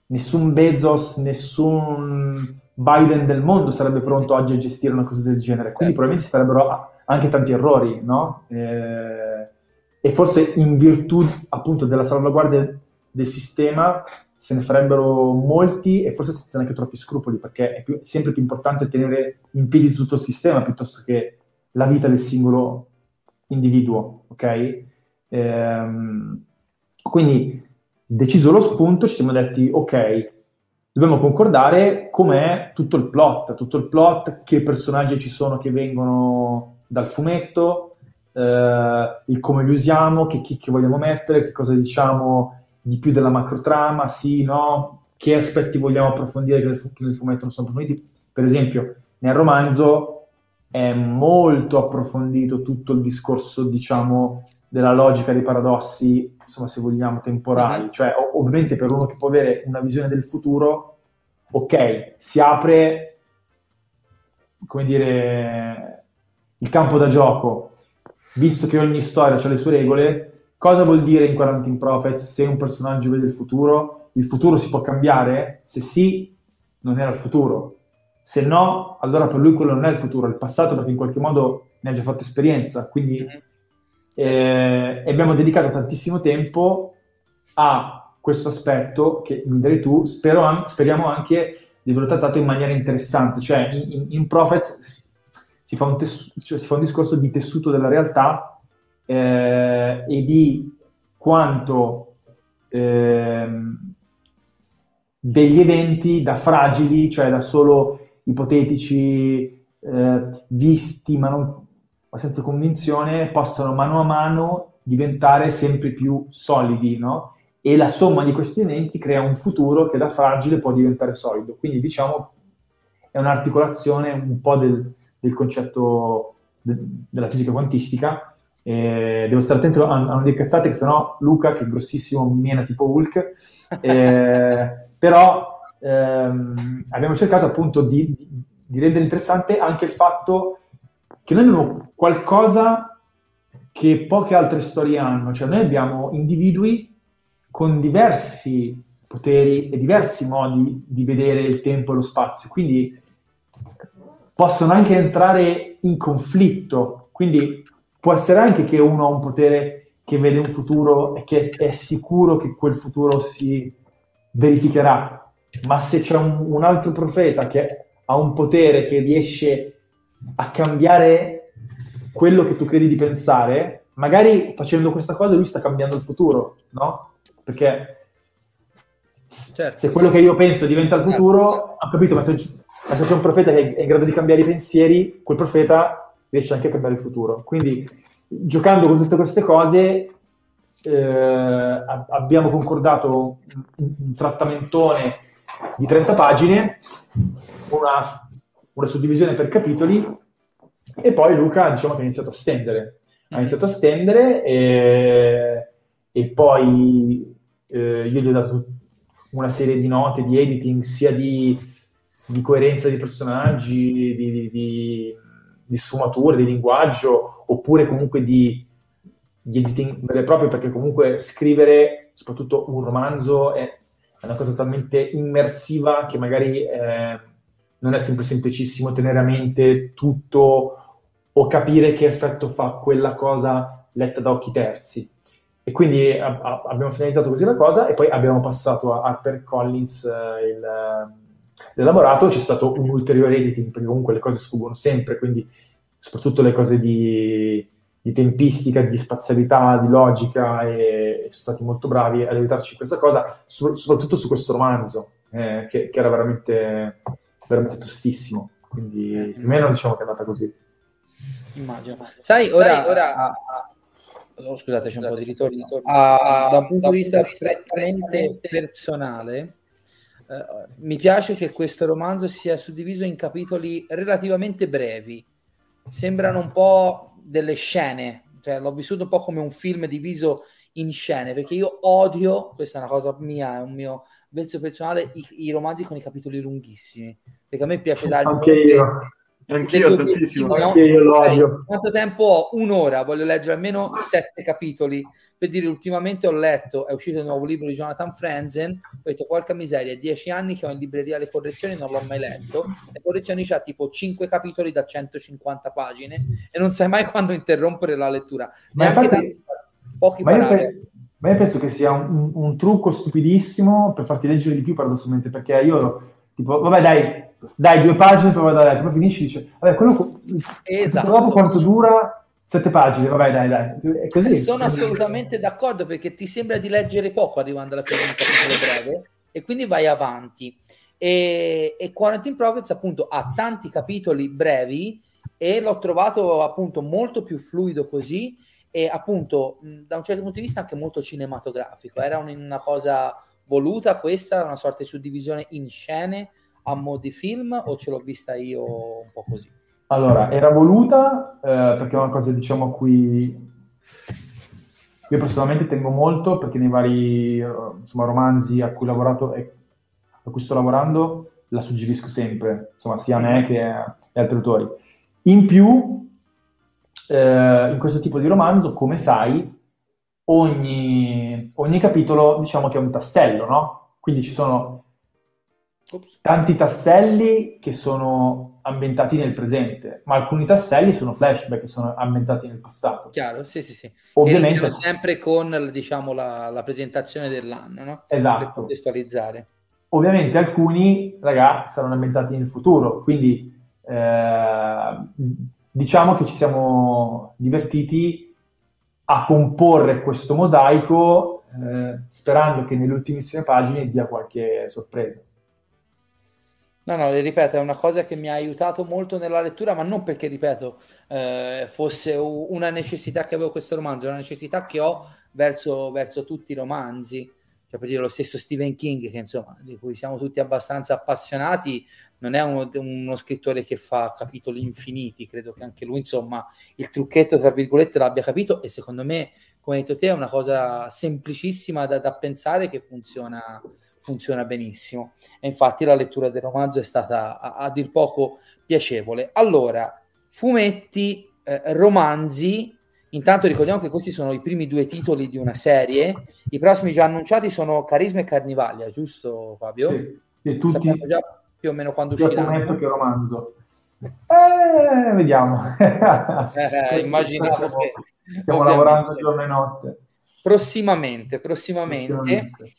nessun Bezos, nessun Biden del mondo sarebbe pronto oggi a gestire una cosa del genere, quindi probabilmente ci sarebbero a- anche tanti errori, no? Eh, e forse in virtù appunto della salvaguardia del sistema se ne farebbero molti e forse senza neanche troppi scrupoli, perché è, più- sempre più importante tenere in piedi tutto il sistema piuttosto che la vita del singolo individuo, ok? Ehm, quindi, deciso lo spunto, ci siamo detti, ok, dobbiamo concordare com'è tutto il plot, tutto il plot, che personaggi ci sono che vengono dal fumetto, eh, il come li usiamo, che chicche vogliamo mettere, che cosa diciamo di più della macrotrama, sì, no, che aspetti vogliamo approfondire che nel, che nel fumetto non sono approfonditi. Per esempio, nel romanzo è molto approfondito tutto il discorso, diciamo, della logica dei paradossi, insomma, se vogliamo, temporali. Mhm. Cioè, o- ovviamente per uno che può avere una visione del futuro, ok, si apre, come dire, il campo da gioco, visto che ogni storia ha le sue regole, cosa vuol dire in Quarantine Prophets se un personaggio vede il futuro? Il futuro si può cambiare? Se sì, non era il futuro. Se no, allora per lui quello non è il futuro, è il passato perché in qualche modo ne ha già fatto esperienza. Quindi Mhm. Eh, e abbiamo dedicato tantissimo tempo a questo aspetto che mi direi tu, spero speriamo anche di averlo trattato in maniera interessante, cioè in, in- in Prophets si, fa un tessu- cioè si fa un discorso di tessuto della realtà eh, e di quanto ehm, degli eventi da fragili, cioè da solo ipotetici, eh, visti ma, non, ma senza convinzione, possano mano a mano diventare sempre più solidi, no? E la somma di questi eventi crea un futuro che da fragile può diventare solido. Quindi diciamo è un'articolazione un po' del, del concetto de- della fisica quantistica. Eh, devo stare attento a, a non dire cazzate, che sennò Luca, che è grossissimo, mi mena tipo Hulk. Eh, però ehm, abbiamo cercato appunto di, di rendere interessante anche il fatto che noi abbiamo qualcosa che poche altre storie hanno, cioè noi abbiamo individui con diversi poteri e diversi modi di vedere il tempo e lo spazio, quindi possono anche entrare in conflitto, quindi può essere anche che uno ha un potere che vede un futuro e che è sicuro che quel futuro si verificherà, ma se c'è un, un altro profeta che ha un potere che riesce a cambiare quello che tu credi di pensare, magari facendo questa cosa lui sta cambiando il futuro, no? Perché certo, se quello sì, che io penso diventa il futuro, certo. ho capito, ma se, ma se, c'è un profeta che è in grado di cambiare i pensieri, quel profeta riesce anche a cambiare il futuro. Quindi, giocando con tutte queste cose, eh, abbiamo concordato un, un, trattamentone di 30 pagine, una, una suddivisione per capitoli, e poi Luca diciamo che ha iniziato a stendere. Ha iniziato a stendere e, e poi eh, io gli ho dato una serie di note di editing, sia di, di coerenza di personaggi, di, di, di, sfumature, di linguaggio, oppure comunque di, di editing vero e proprio, perché comunque scrivere, soprattutto un romanzo, è, è una cosa talmente immersiva che magari eh, non è sempre semplicissimo tenere a mente tutto o capire che effetto fa quella cosa letta da occhi terzi. E quindi a, a, abbiamo finalizzato così la cosa e poi abbiamo passato a Harper Collins eh, il, eh, l'elaborato, c'è stato un ulteriore editing perché comunque le cose sfuggono sempre, quindi soprattutto le cose di, di tempistica, di spazialità, di logica e, e, sono stati molto bravi ad aiutarci in questa cosa, so, soprattutto su questo romanzo eh, che, che, era veramente, veramente tostissimo, quindi più o meno diciamo che è andata così. Immagino. Sai, ora, Sai, ora oh, scusate, c'è un po' di ritorno. Ah, da un punto di vista prettamente personale, eh, mi piace che questo romanzo sia suddiviso in capitoli relativamente brevi. Sembrano un po' delle scene, cioè l'ho vissuto un po' come un film diviso in scene, perché io odio, questa è una cosa mia, è un mio vezzo personale, i, i romanzi con i capitoli lunghissimi, perché a me piace dare... Anche io Anch'io tantissimo. No? Anche io lo odio. Quanto tempo ho? Un'ora, voglio leggere almeno sette capitoli. Per dire, ultimamente ho letto, è uscito il nuovo libro di Jonathan Franzen, ho detto, porca miseria, dieci anni che ho in libreria le correzioni, non l'ho mai letto. Le correzioni c'ha tipo cinque capitoli da 150 pagine e non sai mai quando interrompere la lettura. Ma Neanche infatti, tanti, pochi ma io, penso, ma io penso che sia un, un trucco stupidissimo per farti leggere di più, paradossalmente, perché io, tipo, vabbè dai, dai due pagine per vado a letto, poi finisci e dice, vabbè, quello esatto. dopo quanto dura? Sette pagine, vabbè, dai, dai. Così. Sono assolutamente d'accordo perché ti sembra di leggere poco arrivando alla fine di un capitolo breve e quindi vai avanti. E, e Quarantine Prophets appunto ha tanti capitoli brevi e l'ho trovato appunto molto più fluido così e appunto da un certo punto di vista anche molto cinematografico. Era una cosa voluta questa, una sorta di suddivisione in scene a mo' di film o ce l'ho vista io un po' così? Allora, era voluta eh, perché è una cosa diciamo a cui io personalmente tengo molto perché nei vari insomma, romanzi a cui ho lavorato e a cui sto lavorando la suggerisco sempre, insomma, sia a me mm-hmm. che agli altri autori. In più, eh, in questo tipo di romanzo, come sai, ogni, ogni capitolo diciamo che è un tassello, no? Quindi ci sono Ops. tanti tasselli che sono ambientati nel presente, ma alcuni tasselli sono flashback che sono ambientati nel passato. Chiaro, sì, sì, sì. Ovviamente sempre con diciamo, la, la, presentazione dell'anno, no? Esatto. Per contestualizzare. Ovviamente alcuni, ragazzi, saranno ambientati nel futuro, quindi eh, diciamo che ci siamo divertiti a comporre questo mosaico eh, sperando che nelle ultimissime pagine dia qualche sorpresa. No, no, ripeto, è una cosa che mi ha aiutato molto nella lettura, ma non perché, ripeto, eh, fosse una necessità che avevo questo romanzo, è una necessità che ho verso, verso tutti i romanzi. Cioè, per dire lo stesso Stephen King, che insomma, di cui siamo tutti abbastanza appassionati, non è uno, uno scrittore che fa capitoli infiniti, credo che anche lui, insomma, il trucchetto, tra virgolette, l'abbia capito e secondo me, come hai detto te, è una cosa semplicissima da, da pensare che funziona funziona benissimo. E infatti la lettura del romanzo è stata a, a dir poco piacevole. Allora, fumetti, eh, romanzi, Intanto ricordiamo che questi sono i primi due titoli di una serie. I prossimi già annunciati sono Carisma e Carnivaglia, giusto Fabio? Sì, e tutti Sappiamo già più o meno quando usciranno. che romanzo. Eh, vediamo. Eh, immaginavo che Stiamo lavorando giorno e notte. prossimamente, prossimamente. Prossimamente.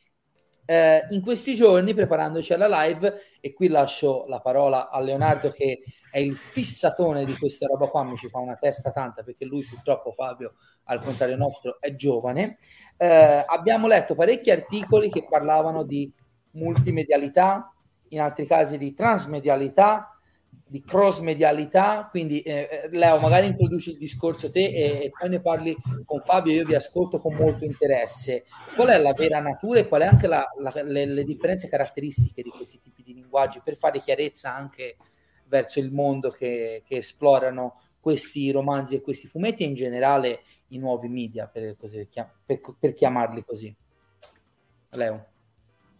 Eh, in questi giorni preparandoci alla live e qui lascio la parola a Leonardo che è il fissatone di questa roba qua mi ci fa una testa tanta perché lui purtroppo Fabio al contrario nostro è giovane. Eh, abbiamo letto parecchi articoli che parlavano di multimedialità in altri casi di transmedialità di cross medialità quindi eh, eh, Leo magari introduci il discorso te e, e poi ne parli con Fabio io vi ascolto con molto interesse. Qual è la vera natura e qual è anche la- la- le, le differenze caratteristiche di questi tipi di linguaggi per fare chiarezza anche verso il mondo che, che esplorano questi romanzi e questi fumetti e in generale i nuovi media per, così per- per chiamarli così? Leo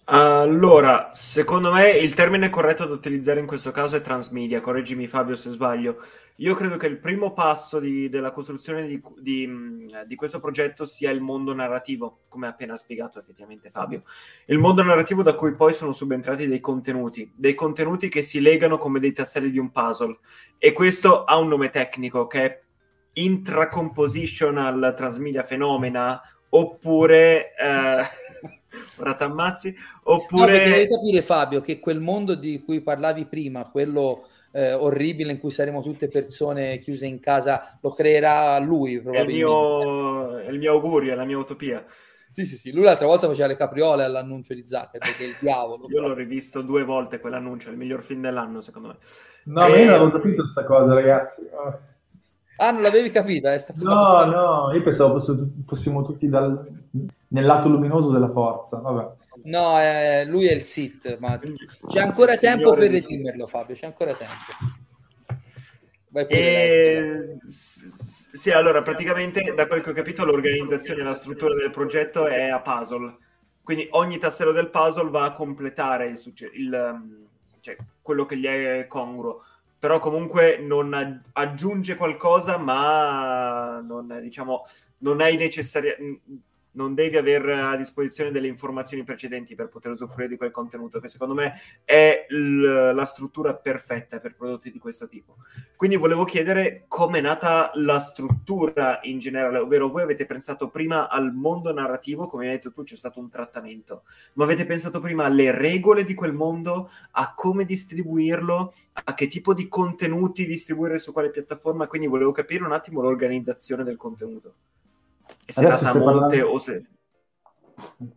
Allora, secondo me il termine corretto da utilizzare in questo caso è transmedia, correggimi Fabio se sbaglio. Io credo che il primo passo di- della costruzione di, di, di questo progetto sia il mondo narrativo, come ha appena spiegato effettivamente Fabio. Il mondo narrativo da cui poi sono subentrati dei contenuti, dei contenuti che si legano come dei tasselli di un puzzle. E questo ha un nome tecnico che è intracompositional transmedia phenomena, oppure... eh, Ora t'ammazzi, No, perché devi oppure... capire Fabio che quel mondo di cui parlavi prima, quello eh, orribile in cui saremo tutte persone chiuse in casa, lo creerà lui È il probabilmente. mio, è il mio augurio, è la mia utopia. Sì, sì, sì. Lui l'altra volta faceva le capriole all'annuncio di Zuckerberg, che è il diavolo. Io l'ho rivisto due volte quell'annuncio, è il miglior film dell'anno secondo me. No, ma io non avevo capito questa cosa, ragazzi. Ah, non l'avevi capita? Eh, No, no, io pensavo fosse- fossimo tutti dal- nel lato luminoso della forza. Vabbè. No, eh, lui è il Sith, ma c'è ancora Il tempo per redimerlo, Fabio, c'è ancora tempo. E... s- Sì, allora praticamente da quel che ho capito l'organizzazione e la struttura del progetto è a puzzle. Quindi ogni tassello del puzzle va a completare il, succe- il, um, cioè, quello che gli è congruo. Però comunque non ag- aggiunge qualcosa, ma non, diciamo, non hai necessaria- non devi avere a disposizione delle informazioni precedenti per poter usufruire di quel contenuto, che secondo me è l- la struttura perfetta per prodotti di questo tipo. Quindi volevo chiedere com'è nata la struttura in generale, ovvero voi avete pensato prima al mondo narrativo, come hai detto tu c'è stato un trattamento, ma avete pensato prima alle regole di quel mondo, a come distribuirlo, a che tipo di contenuti distribuire su quale piattaforma, quindi volevo capire un attimo l'organizzazione del contenuto. E se Adesso nata a stai monte parlando- o se...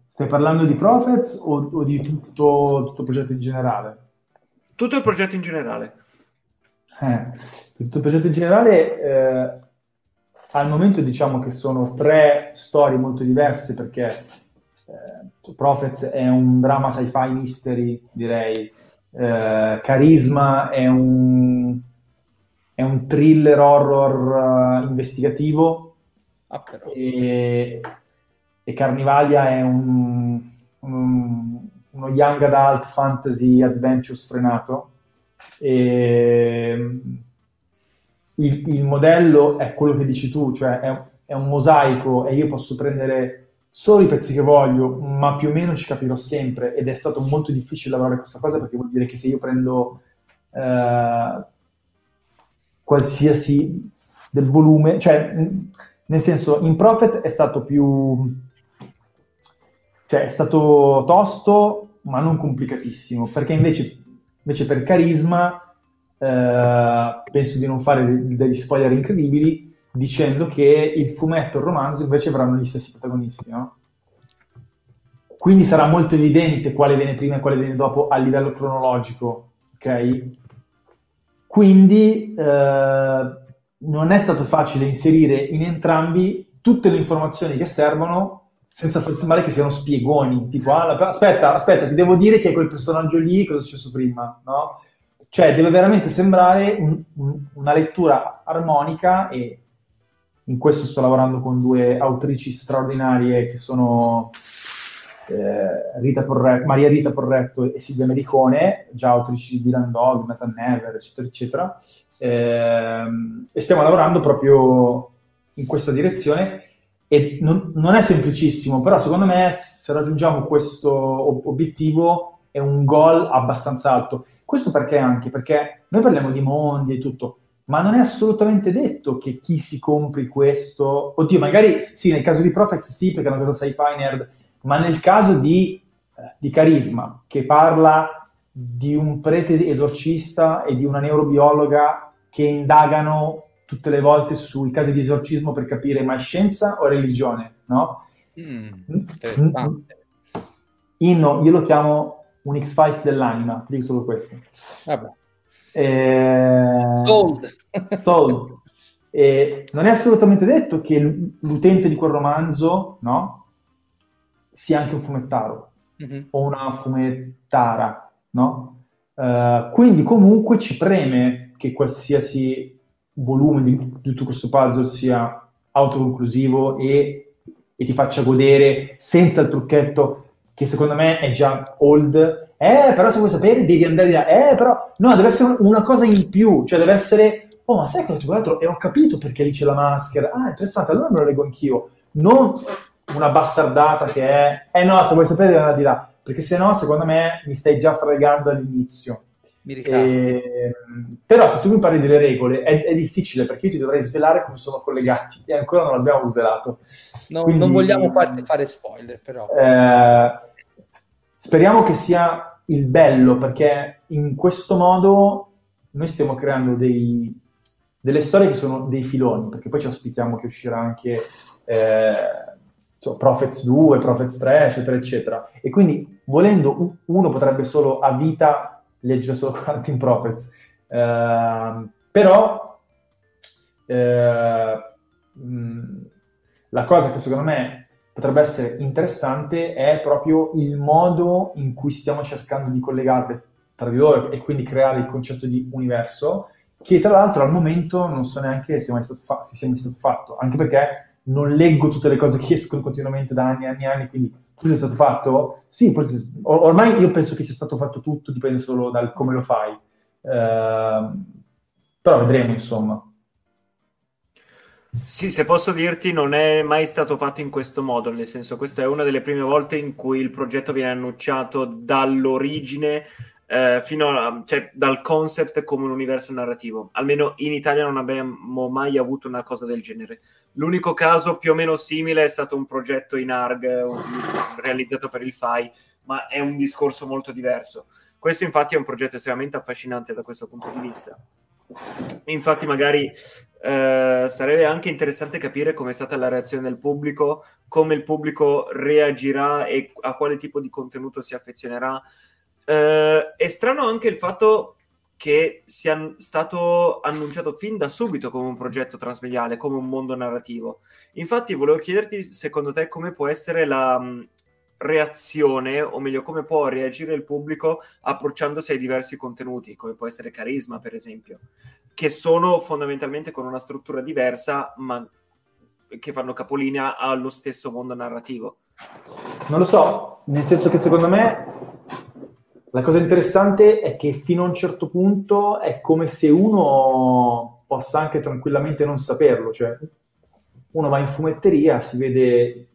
Stai parlando di Prophets o, o di tutto, tutto il progetto in generale? Tutto il progetto in generale. Eh, tutto il progetto in generale, eh, al momento diciamo che sono tre storie molto diverse perché eh, Prophets è un drama sci-fi mystery, direi, eh, Carisma è un, è un thriller horror eh, investigativo Ah, e, e Carnivalia è un, un- uno young adult fantasy adventure sfrenato. E, il, il modello è quello che dici tu, cioè è, è un mosaico e io posso prendere solo i pezzi che voglio, ma più o meno ci capirò sempre ed è stato molto difficile lavorare questa cosa perché vuol dire che se io prendo eh, qualsiasi del volume, cioè nel senso in Prophets è stato più cioè è stato tosto ma non complicatissimo perché invece, invece per carisma eh, penso di non fare de- degli spoiler incredibili dicendo che il fumetto e il romanzo invece avranno gli stessi protagonisti no? quindi sarà molto evidente quale viene prima e quale viene dopo a livello cronologico ok quindi eh, non è stato facile inserire in entrambi tutte le informazioni che servono senza far sembrare che siano spiegoni, tipo, ah, la- aspetta, aspetta, ti devo dire che quel personaggio lì, cosa è successo prima, no? Cioè, deve veramente sembrare un- un- una lettura armonica e in questo sto lavorando con due autrici straordinarie che sono eh, Rita Porre- Maria Rita Porretto e Silvia Mericone, già autrici di Dylan Dog, Nathan Never, eccetera, eccetera. Ehm, e stiamo lavorando proprio in questa direzione e non, non è semplicissimo, però secondo me se raggiungiamo questo ob- obiettivo è un goal abbastanza alto. Questo perché anche? Perché noi parliamo di mondi e tutto, ma non è assolutamente detto che chi si compri questo... Oddio, magari sì, nel caso di Profex sì, perché è una cosa sci-fi nerd, ma nel caso di, eh, di Carisma, che parla di un prete esorcista e di una neurobiologa che indagano tutte le volte sui casi di esorcismo per capire ma è scienza o religione, no? Mm, interessante. Inno, io lo chiamo un X-Files dell'anima, dico solo questo. Vabbè. Eh, Sold. sold. E non è assolutamente detto che l'utente di quel romanzo, no? Sia anche un fumettaro Mhm. o una fumettara, no? Eh, quindi comunque ci preme che qualsiasi volume di, di tutto questo puzzle sia autoconclusivo e, e ti faccia godere senza il trucchetto che secondo me è già old. Eh, però se vuoi sapere devi andare là. Eh, però... No, deve essere una cosa in più, cioè deve essere... Oh, ma sai cosa c'è quell'altro? E ho capito perché lì c'è la maschera. Ah, interessante, allora me lo leggo anch'io. Non una bastardata che è... Eh no, se vuoi sapere devi andare di là. Perché se no, secondo me, mi stai già fregando all'inizio. Mi ricordo. Ehm, però se tu mi parli delle regole è, è difficile perché io ti dovrei svelare come sono collegati e ancora non l'abbiamo svelato. Non, quindi- non vogliamo fare spoiler, però. Eh, speriamo che sia il bello perché in questo modo noi stiamo creando dei- delle storie che sono dei filoni perché poi ci auspichiamo che uscirà anche eh, insomma, Prophets 2, Prophets 3 eccetera eccetera. E quindi volendo uno potrebbe solo a vita leggere solo Quarantine Prophets. Ehm, però eh, mh, la cosa che secondo me potrebbe essere interessante è proprio il modo in cui stiamo cercando di collegarle tra di loro e quindi creare il concetto di universo, che tra l'altro al momento non so neanche se, fa- se sia mai stato fatto, anche perché non leggo tutte le cose che escono continuamente da anni e anni e anni, quindi forse è stato fatto? Sì, forse or- ormai io penso che sia stato fatto tutto, dipende solo dal come lo fai. Ehm, però vedremo, insomma. Sì, se posso dirti, non è mai stato fatto in questo modo, nel senso, questa è una delle prime volte in cui il progetto viene annunciato dall'origine eh, fino a, cioè, dal concept come un universo narrativo. Almeno in Italia non abbiamo mai avuto una cosa del genere. L'unico caso più o meno simile è stato un progetto in ARG realizzato per il FAI, ma è un discorso molto diverso. Questo infatti è un progetto estremamente affascinante da questo punto di vista. Infatti magari eh, sarebbe anche interessante capire come è stata la reazione del pubblico, come il pubblico reagirà e a quale tipo di contenuto si affezionerà. Eh, è strano anche il fatto che sia stato annunciato fin da subito come un progetto transmediale, come un mondo narrativo. Infatti volevo chiederti, secondo te, come può essere la mh, reazione, o meglio, come può reagire il pubblico approcciandosi ai diversi contenuti, come può essere Carisma, per esempio, che sono fondamentalmente con una struttura diversa, ma che fanno capolinea allo stesso mondo narrativo. Non lo so, nel senso che secondo me la cosa interessante è che fino a un certo punto è come se uno possa anche tranquillamente non saperlo, cioè uno va in fumetteria, si vede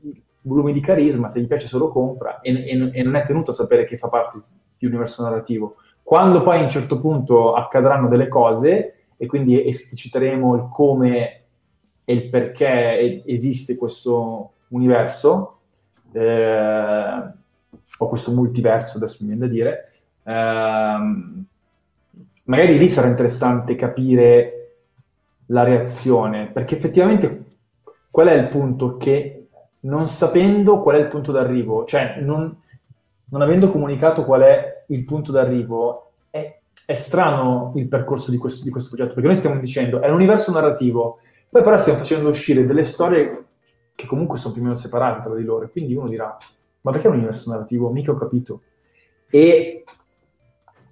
volumi di carisma, se gli piace se lo compra e, e- e non è tenuto a sapere che fa parte di un universo narrativo. Quando poi a un certo punto accadranno delle cose e quindi espliciteremo il come e il perché esiste questo universo, eh, o questo multiverso, adesso mi viene da dire, ehm, magari lì sarà interessante capire la reazione, perché effettivamente qual è il punto che non sapendo qual è il punto d'arrivo, cioè non, non avendo comunicato qual è il punto d'arrivo, è, è strano il percorso di questo, di questo progetto, perché noi stiamo dicendo è un universo narrativo, poi però stiamo facendo uscire delle storie che comunque sono più o meno separate tra di loro, e quindi uno dirà, ma perché un universo narrativo? Mica ho capito. E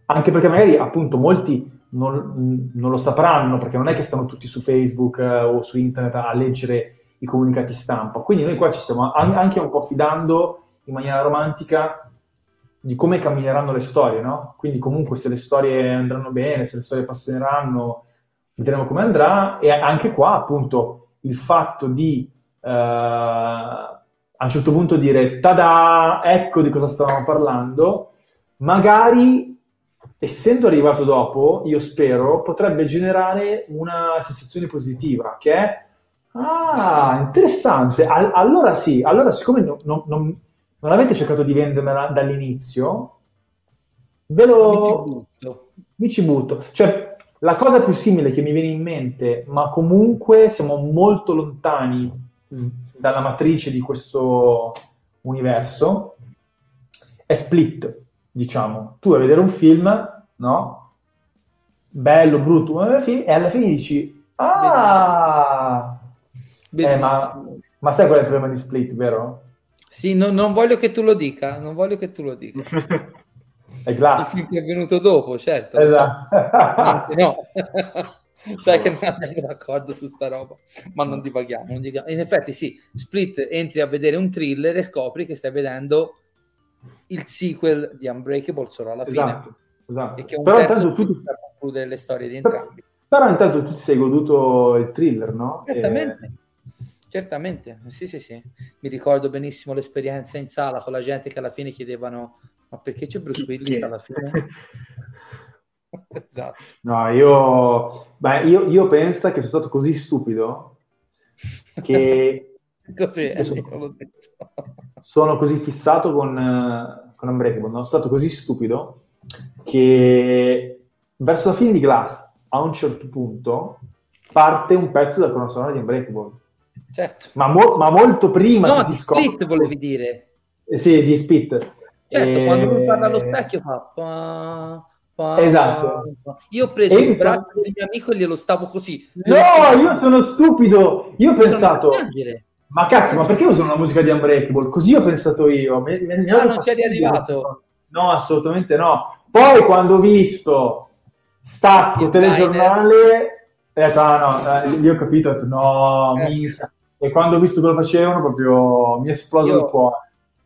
anche perché magari appunto molti non, non lo sapranno, perché non è che stanno tutti su Facebook eh, o su internet a leggere i comunicati stampa. Quindi noi qua ci stiamo an- anche un po' affidando in maniera romantica di come cammineranno le storie, no? Quindi comunque se le storie andranno bene, se le storie appassioneranno, vedremo come andrà. E anche qua, appunto, il fatto di eh, a un certo punto dire tada, ecco di cosa stavamo parlando, magari essendo arrivato dopo, io spero, potrebbe generare una sensazione positiva, che è ah, interessante. All- allora sì, allora siccome non, non, non, non avete cercato di vendermela dall'inizio, ve lo... Mi ci butto. Mi ci butto. Cioè, la cosa più simile che mi viene in mente, ma comunque siamo molto lontani dalla matrice di questo universo, è Split, diciamo. Tu vai a vedere un film, no? Bello, brutto, e alla fine dici, ah! Eh, ma, ma sai qual è il problema di Split, vero? Sì, no, non voglio che tu lo dica, non voglio che tu lo dica. È film che è venuto dopo, certo. so. Esatto. Anche no. Sai che non andiamo d'accordo su sta roba, ma non divaghiamo, non divaghiamo. In effetti sì, Split entri a vedere un thriller e scopri che stai vedendo il sequel di Unbreakable solo alla fine. Esatto, esatto. E che un Però intanto tu ti- per concludere le storie di entrambi. Però intanto tu ti sei goduto il thriller, no? Certamente. Certamente, sì, sì, sì. Mi ricordo benissimo l'esperienza in sala con la gente che alla fine chiedevano: Ma perché c'è Bruce Willis alla fine? esatto. No, io, beh, io, io penso che sono stato così stupido che Così, eh, detto. sono così fissato con, eh, con Unbreakable, no? sono stato così stupido che verso la fine di Glass, a un certo punto, parte un pezzo della colonna sonora di Unbreakable, Certo. ma, mo- ma molto prima No, si di scopre... Split volevi dire. Eh, sì, di Spit. Certo, Eh, quando lui parla allo specchio fa... pa, Esatto. pa. Io ho preso E il braccio del mio amico e glielo stavo così. No, io sono stupido! Io ho sono pensato... Ma cazzo, ma perché usano la musica di Unbreakable? Così ho pensato io. Mi, mi, mi Ah, non ci fastidio arrivato? questa cosa. No, assolutamente no. Poi quando ho visto stacco telegiornale, ho detto, ah no, eh, lì ho capito, ho detto, no, Eh. minchia. E quando ho visto cosa facevano, proprio mi è esploso Io- il cuore.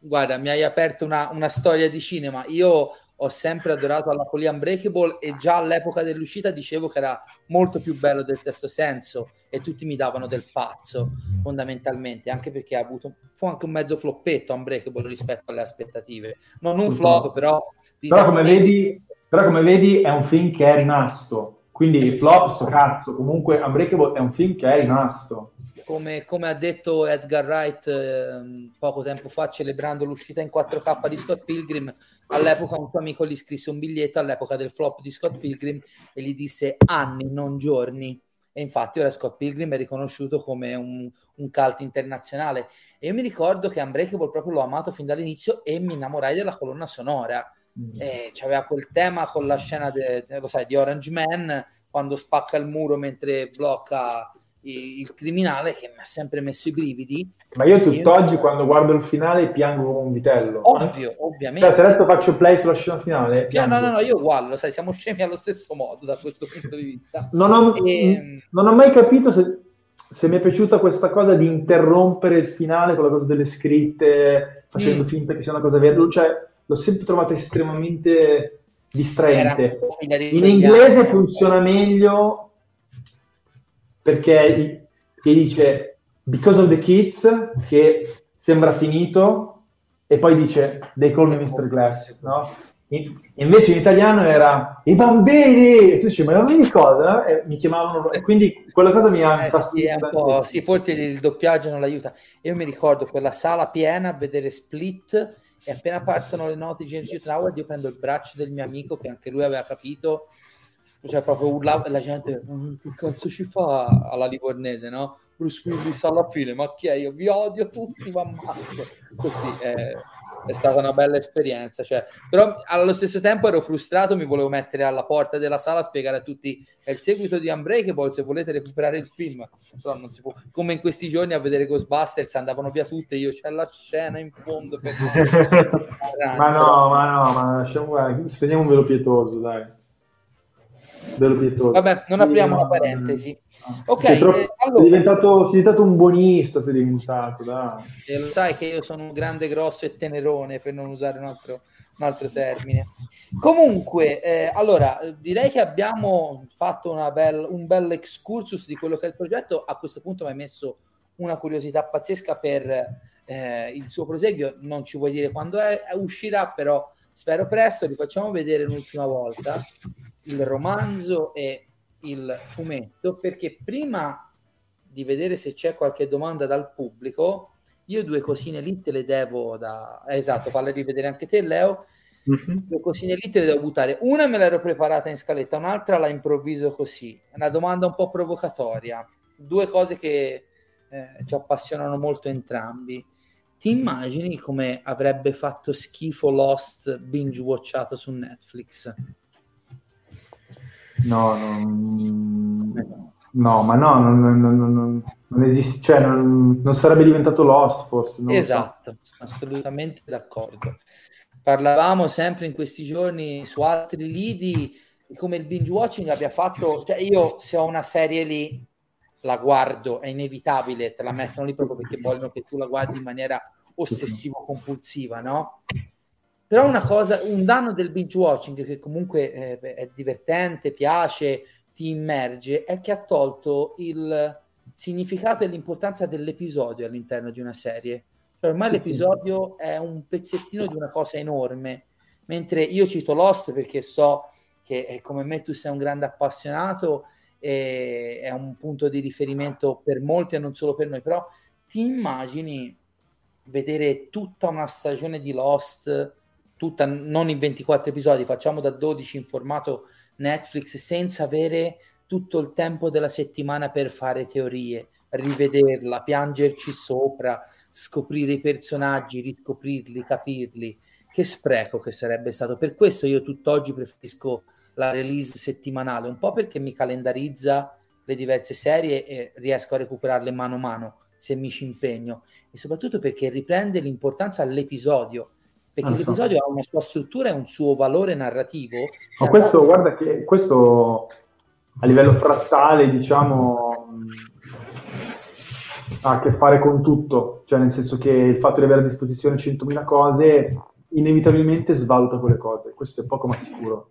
Guarda, mi hai aperto una, una storia di cinema. Io ho sempre adorato la Polia Unbreakable e già all'epoca dell'uscita dicevo che era molto più bello del testo senso e tutti mi davano del pazzo fondamentalmente, anche perché ha avuto fu anche un mezzo floppetto Unbreakable rispetto alle aspettative. Non un flop, però Però come, vedi, però come vedi è un film che è rimasto. Quindi flop, sto cazzo. Comunque Unbreakable è un film che è rimasto. Come, come ha detto Edgar Wright ehm, poco tempo fa, celebrando l'uscita in 4K di Scott Pilgrim, all'epoca un suo amico gli scrisse un biglietto all'epoca del flop di Scott Pilgrim e gli disse anni, non giorni. E infatti ora Scott Pilgrim è riconosciuto come un, un cult internazionale. E io mi ricordo che Unbreakable proprio l'ho amato fin dall'inizio e mi innamorai della colonna sonora. E c'aveva quel tema con la scena de- de- lo sai, di Orange Man quando spacca il muro mentre blocca il criminale che mi ha sempre messo i brividi. Ma io tutt'oggi quando guardo il finale piango come un vitello. Ovvio, Cioè, ovviamente. se adesso faccio play sulla scena finale, No, piango. no, no, no, io uguale, sai, siamo scemi allo stesso modo da questo punto di vista. Non ho, Ehm. non ho mai capito se, se mi è piaciuta questa cosa di interrompere il finale con la cosa delle scritte, facendo Mm. finta che sia una cosa vera. Cioè, l'ho sempre trovata estremamente distraente. In inglese funziona meglio perché gli dice because of the kids che sembra finito e poi dice they call me Mr. Glass no? In- invece in italiano era i bambini e tu dici ma i bambini cosa? E mi chiamavano e quindi quella cosa mi ha Eh, sì, sì, forse il doppiaggio non l'aiuta. Io mi ricordo quella sala piena a vedere Split e appena partono le note di James Howard io prendo il braccio del mio amico che anche lui aveva capito cioè proprio urlava e la gente "Mm, che cazzo ci fa alla livornese no? Bruce Willis alla fine ma chi è? Io vi odio tutti vi ammazzo. Così eh, è stata una bella esperienza cioè, però allo stesso tempo ero frustrato mi volevo mettere alla porta della sala a spiegare a tutti è il seguito di Unbreakable se volete recuperare il film però non si può come in questi giorni a vedere Ghostbusters andavano via tutte io c'è la scena in fondo per ma no ma no ma lasciamo guarda, steniamo un velo pietoso dai bello pietoso. Vabbè, non apriamo la parentesi. Ok, Sei, troppo- eh, allora- sei diventato, sei diventato un buonista, sei diventato, dai. E lo sai che io sono un grande grosso e tenerone per non usare un altro, un altro termine. Comunque, eh, allora eh, direi che abbiamo fatto una bel, un bel excursus di quello che è il progetto. A questo punto mi hai messo una curiosità pazzesca per eh, il suo proseguio. Non ci vuoi dire quando è, uscirà, però spero presto. Vi facciamo vedere un'ultima volta il romanzo e il fumetto perché prima di vedere se c'è qualche domanda dal pubblico, io due cosine lì te le devo da... eh, esatto, falle rivedere anche te, Leo. Due cosine lì te le devo buttare. Una me l'ero preparata in scaletta, un'altra la improvviso così. Una domanda un po' provocatoria. Due cose che eh, ci appassionano molto entrambi. Ti immagini come avrebbe fatto schifo Lost binge watchato su Netflix? No, non... no, ma no, non, non, non- non- esiste, cioè non, sarebbe diventato Lost forse. lo so. Esatto, assolutamente d'accordo. Parlavamo sempre in questi giorni su altri lidi di come il binge watching abbia fatto, cioè io se ho una serie lì la guardo, è inevitabile, te la mettono lì proprio perché vogliono che tu la guardi in maniera ossessivo-compulsiva, no? Però una cosa, un danno del binge watching che comunque eh, è divertente, piace, ti immerge, è che ha tolto il significato e l'importanza dell'episodio all'interno di una serie. Cioè, ormai Sì, l'episodio è un pezzettino di una cosa enorme, mentre io cito Lost perché so che eh, come me tu sei un grande appassionato e è un punto di riferimento per molti e non solo per noi, però ti immagini vedere tutta una stagione di Lost, tutta non in 24 episodi, facciamo da 12 in formato Netflix senza avere tutto il tempo della settimana per fare teorie, rivederla, piangerci sopra, scoprire i personaggi, riscoprirli, capirli. Che spreco che sarebbe stato. Per questo io tutt'oggi preferisco la release settimanale, un po' perché mi calendarizza le diverse serie e riesco a recuperarle mano a mano se mi ci impegno e soprattutto perché riprende l'importanza all'episodio perché Ah, so. l'episodio ha una sua struttura e un suo valore narrativo Ma questo, guarda che questo a livello frattale, diciamo, ha a che fare con tutto, cioè nel senso che il fatto di avere a disposizione 100.000 cose inevitabilmente svaluta quelle cose, questo è poco ma sicuro.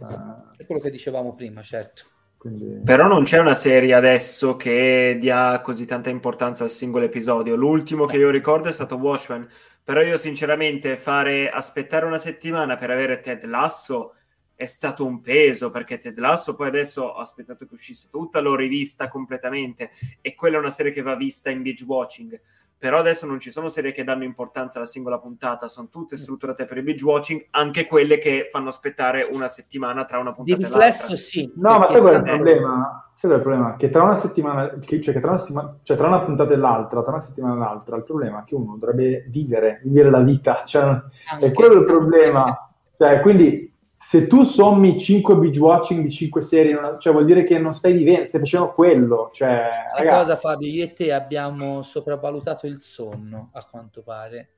Eh, è quello che dicevamo prima certo quindi... Però non c'è una serie adesso che dia così tanta importanza al singolo episodio. L'ultimo che io ricordo è stato Watchmen. Però io sinceramente fare aspettare una settimana per avere Ted Lasso è stato un peso perché Ted Lasso poi adesso ho aspettato che uscisse tutta, l'ho rivista completamente e quella è una serie che va vista in binge watching. Però adesso non ci sono serie che danno importanza alla singola puntata, sono tutte strutturate per il binge watching, anche quelle che fanno aspettare una settimana tra una di puntata e riflesso l'altra. sì No, ma sai qual è il problema? Sai qual è il problema? Che tra una settimana, che- cioè che tra una, settimana, cioè tra una puntata e l'altra, tra una settimana e l'altra, il problema è che uno dovrebbe vivere, vivere la vita, cioè, è quello il problema. Cioè, quindi se tu sommi 5 binge watching di 5 serie, una- cioè vuol dire che non stai vivendo, stai facendo quello. Cioè, Sai ragazzi, cosa Fabio? Io e te abbiamo sopravvalutato il sonno, a quanto pare.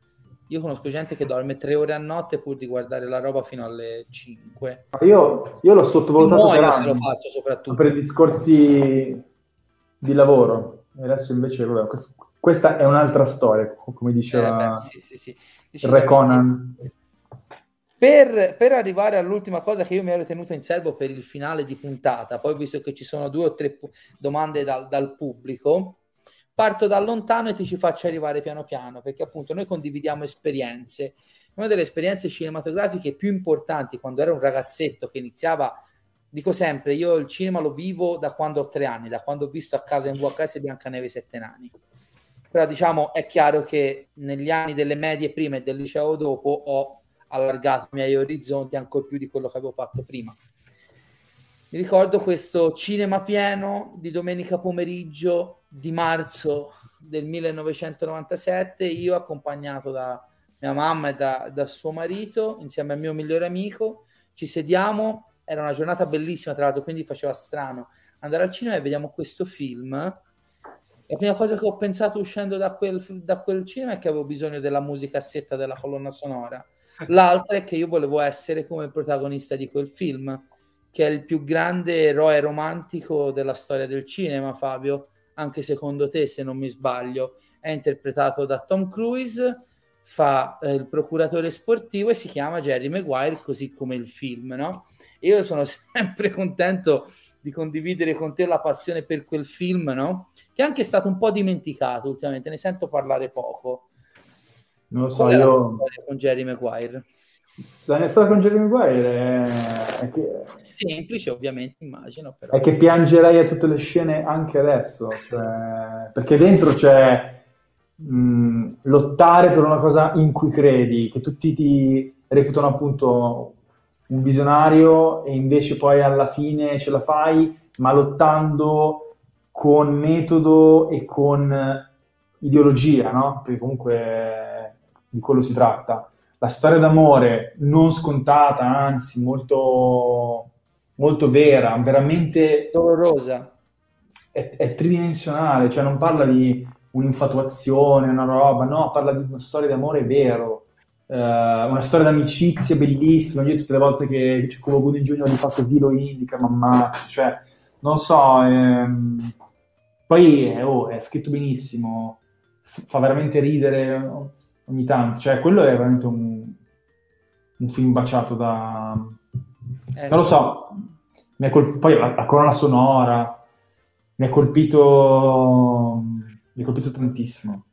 Io conosco gente che dorme tre ore a notte pur di guardare la roba fino alle 5. io, io l'ho sottovalutato per Muoio se lo anni, faccio soprattutto. per i discorsi di lavoro. E adesso invece, vabbè, questo- questa è un'altra storia, come Eh, diceva beh, sì, sì, sì. Re. Conan. Per, per arrivare all'ultima cosa che io mi ero tenuto in serbo per il finale di puntata, poi visto che ci sono due o tre pu- domande dal, dal pubblico, parto da lontano e ti ci faccio arrivare piano piano, perché appunto noi condividiamo esperienze. Una delle esperienze cinematografiche più importanti quando ero un ragazzetto che iniziava, dico sempre, io il cinema lo vivo da quando ho tre anni, da quando ho visto a casa in VHS Biancaneve sette nani. Però diciamo è chiaro che negli anni delle medie prima e del liceo dopo ho allargato i miei orizzonti ancora più di quello che avevo fatto prima. Mi ricordo questo cinema pieno di domenica pomeriggio di marzo del 1997, io accompagnato da mia mamma e da, da suo marito, insieme al mio migliore amico, ci sediamo, era una giornata bellissima tra l'altro, quindi faceva strano andare al cinema e vediamo questo film. La prima cosa che ho pensato uscendo da quel, da quel cinema è che avevo bisogno della musicassetta della colonna sonora. L'altra è che io volevo essere come protagonista di quel film. che è il più grande eroe romantico della storia del cinema, Fabio, anche secondo te, se non mi sbaglio, è interpretato da Tom Cruise, fa eh, il procuratore sportivo e si chiama Jerry Maguire, così come il film, no? Io sono sempre contento di condividere con te la passione per quel film, no? Che è anche stato un po' dimenticato ultimamente, ne sento parlare poco. Non lo so, Qual io... con Jerry Maguire? La mia storia con Jerry Maguire è... è che... Semplice, ovviamente, immagino, però. è che piangerei a tutte le scene anche adesso, cioè, perché dentro c'è mh, lottare per una cosa in cui credi, che tutti ti reputano appunto un visionario e invece poi alla fine ce la fai, ma lottando con metodo e con ideologia, no? Perché comunque di quello si tratta. La storia d'amore non scontata, anzi molto, molto vera, veramente Dolorosa. è, è tridimensionale, cioè non parla di un'infatuazione, una roba, no, parla di una storia d'amore vero, eh, una storia d'amicizia bellissima. Io tutte le volte che c'è Cuba Gooding Jr. gli faccio Vilo Indica, mamma, cioè, non so, ehm, poi eh, oh, è scritto benissimo, fa veramente ridere ogni tanto, cioè quello è veramente un, un film baciato da... Eh, Non lo so, col- poi la, la colonna sonora mi ha colpito, mi ha colpito tantissimo.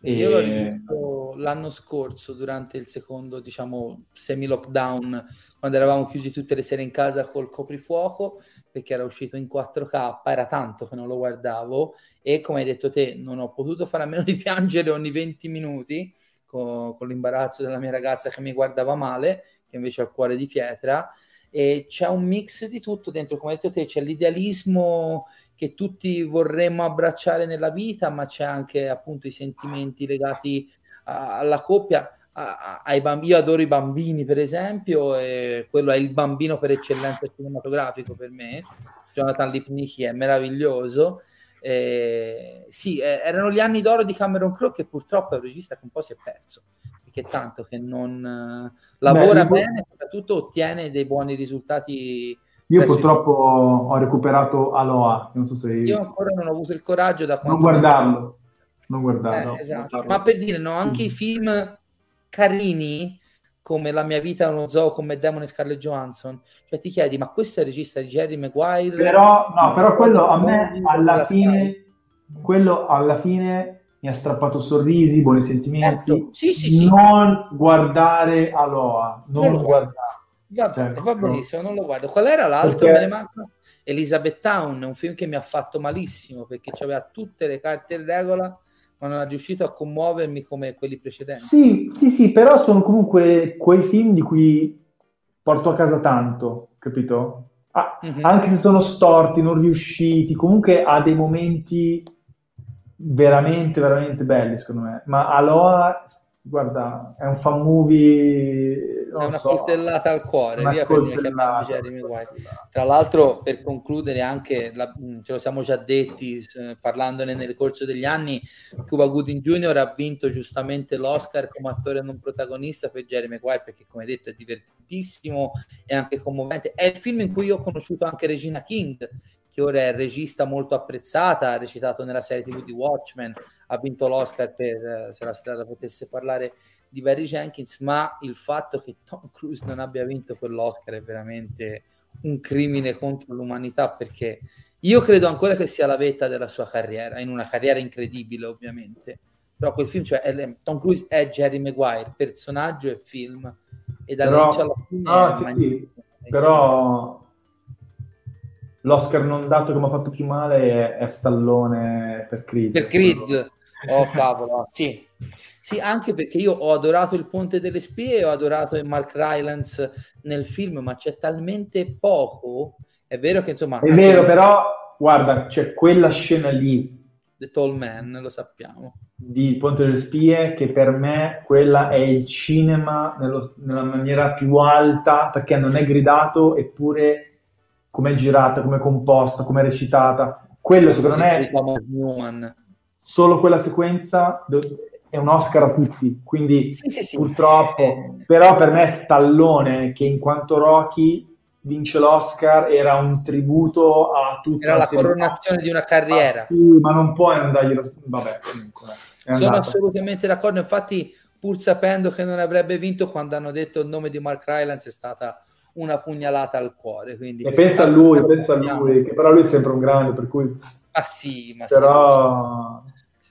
E- Io l'ho rivisto l'anno scorso durante il secondo, diciamo, semi-lockdown, quando eravamo chiusi tutte le sere in casa col coprifuoco, perché era uscito in 4K, era tanto che non lo guardavo e come hai detto te, non ho potuto fare a meno di piangere ogni 20 minuti co- con, l'imbarazzo della mia ragazza che mi guardava male, che invece ha il cuore di pietra, e c'è un mix di tutto dentro, come hai detto te, c'è l'idealismo che tutti vorremmo abbracciare nella vita, ma c'è anche appunto i sentimenti legati a- alla coppia. ai bambini, io adoro i bambini, per esempio, e quello è il bambino per eccellenza cinematografico per me. Jonathan Lipnicki è meraviglioso. Eh, sì, eh, erano gli anni d'oro di Cameron Crowe, che purtroppo è un regista che un po' si è perso perché tanto che non eh, lavora io- bene e soprattutto ottiene dei buoni risultati. Io verso i- purtroppo ho recuperato Aloha, non so se Io visto. ancora non ho avuto il coraggio da Non guardarlo, non Eh, guardarlo. esatto. Ma per dire, no, anche i film carini come La mia vita è uno zoo con Matt Damon e Scarlett Johansson, cioè ti chiedi, ma questo è il regista di Jerry Maguire? Però, no, però quello a me alla fine, quello alla fine mi ha strappato sorrisi, buoni sentimenti. Certo. Sì, sì, sì. Non guardare Aloha, non Non guardare. Va bene, Certo. va benissimo, non lo guardo. Qual era l'altro? Perché- Me ne manca? Elizabeth Town, un film che mi ha fatto malissimo perché aveva tutte le carte in regola, ma non è riuscito a commuovermi come quelli precedenti. Sì, sì, sì, però sono comunque quei film di cui porto a casa tanto, capito? Ah, Mhm. Anche se sono storti, non riusciti, comunque ha dei momenti veramente, veramente belli, secondo me. Ma Aloha, guarda, è un fan movie, è una so, coltellata al cuore, via per chiamiamo. Jeremy Maguire. Tra l'altro, per concludere, anche la- mh, ce lo siamo già detti eh, parlandone nel corso degli anni, Cuba Gooding Jr. ha vinto giustamente l'Oscar come attore non protagonista per Jerry Maguire perché, come detto, è divertentissimo e anche commovente. È il film in cui io ho conosciuto anche Regina King, che ora è regista molto apprezzata, ha recitato nella serie TV di Watchmen, ha vinto l'Oscar per eh, Se la strada potesse parlare di Barry Jenkins, ma il fatto che Tom Cruise non abbia vinto quell'Oscar è veramente un crimine contro l'umanità perché io credo ancora che sia la vetta della sua carriera, in una carriera incredibile ovviamente, però quel film, cioè è- Tom Cruise è Jerry Maguire, personaggio e film, e dall'inizio alla fine Ah, è sì, sì, però l'Oscar non dato che mi ha fatto più male è, è Stallone per Creed. Per Creed, oh cavolo, sì. Sì, anche perché io ho adorato il Ponte delle Spie, ho adorato Mark Rylance nel film, ma c'è talmente poco. È vero che insomma, È vero, però, guarda, c'è quella scena lì The Tall Man, lo sappiamo. di Ponte delle Spie che per me quella è il cinema nello- nella maniera più alta perché non è gridato eppure come è girata, come è composta, come è recitata. Quello secondo me, Newman. solo quella sequenza è un Oscar a tutti, quindi Sì, sì, sì. purtroppo. Però per me Stallone, che in quanto Rocky vince l'Oscar era un tributo a tutta Era la serie coronazione di una carriera. Sì, ma non puoi non darglielo. Vabbè, comunque. È Sono assolutamente d'accordo, infatti pur sapendo che non avrebbe vinto quando hanno detto il nome di Mark Rylance è stata una pugnalata al cuore. Quindi... E pensa a lui, pensa a lui, che però lui è sempre un grande, per cui Ah sì, ma sì. però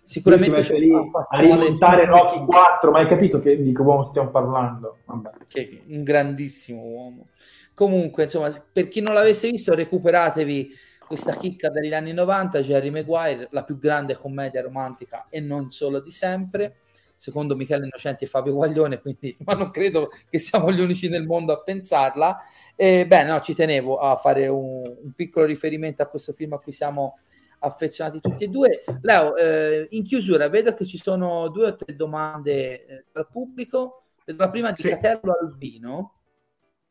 sicuramente si mette lì a rimontare Rocky 4, ma hai capito che, di che uomo stiamo parlando? Vabbè. che un grandissimo uomo. Comunque, insomma, per chi non l'avesse visto, recuperatevi questa chicca degli anni 90, Jerry Maguire, la più grande commedia romantica e non solo di sempre, secondo Michele Innocenti e Fabio Guaglione, quindi, ma non credo che siamo gli unici nel mondo a pensarla. E, beh, no, ci tenevo a fare un, un piccolo riferimento a questo film a cui siamo affezionati tutti e due. Leo, eh, in chiusura, vedo che ci sono due o tre domande eh, dal pubblico. Vedo la prima di Sì. Catello Albino,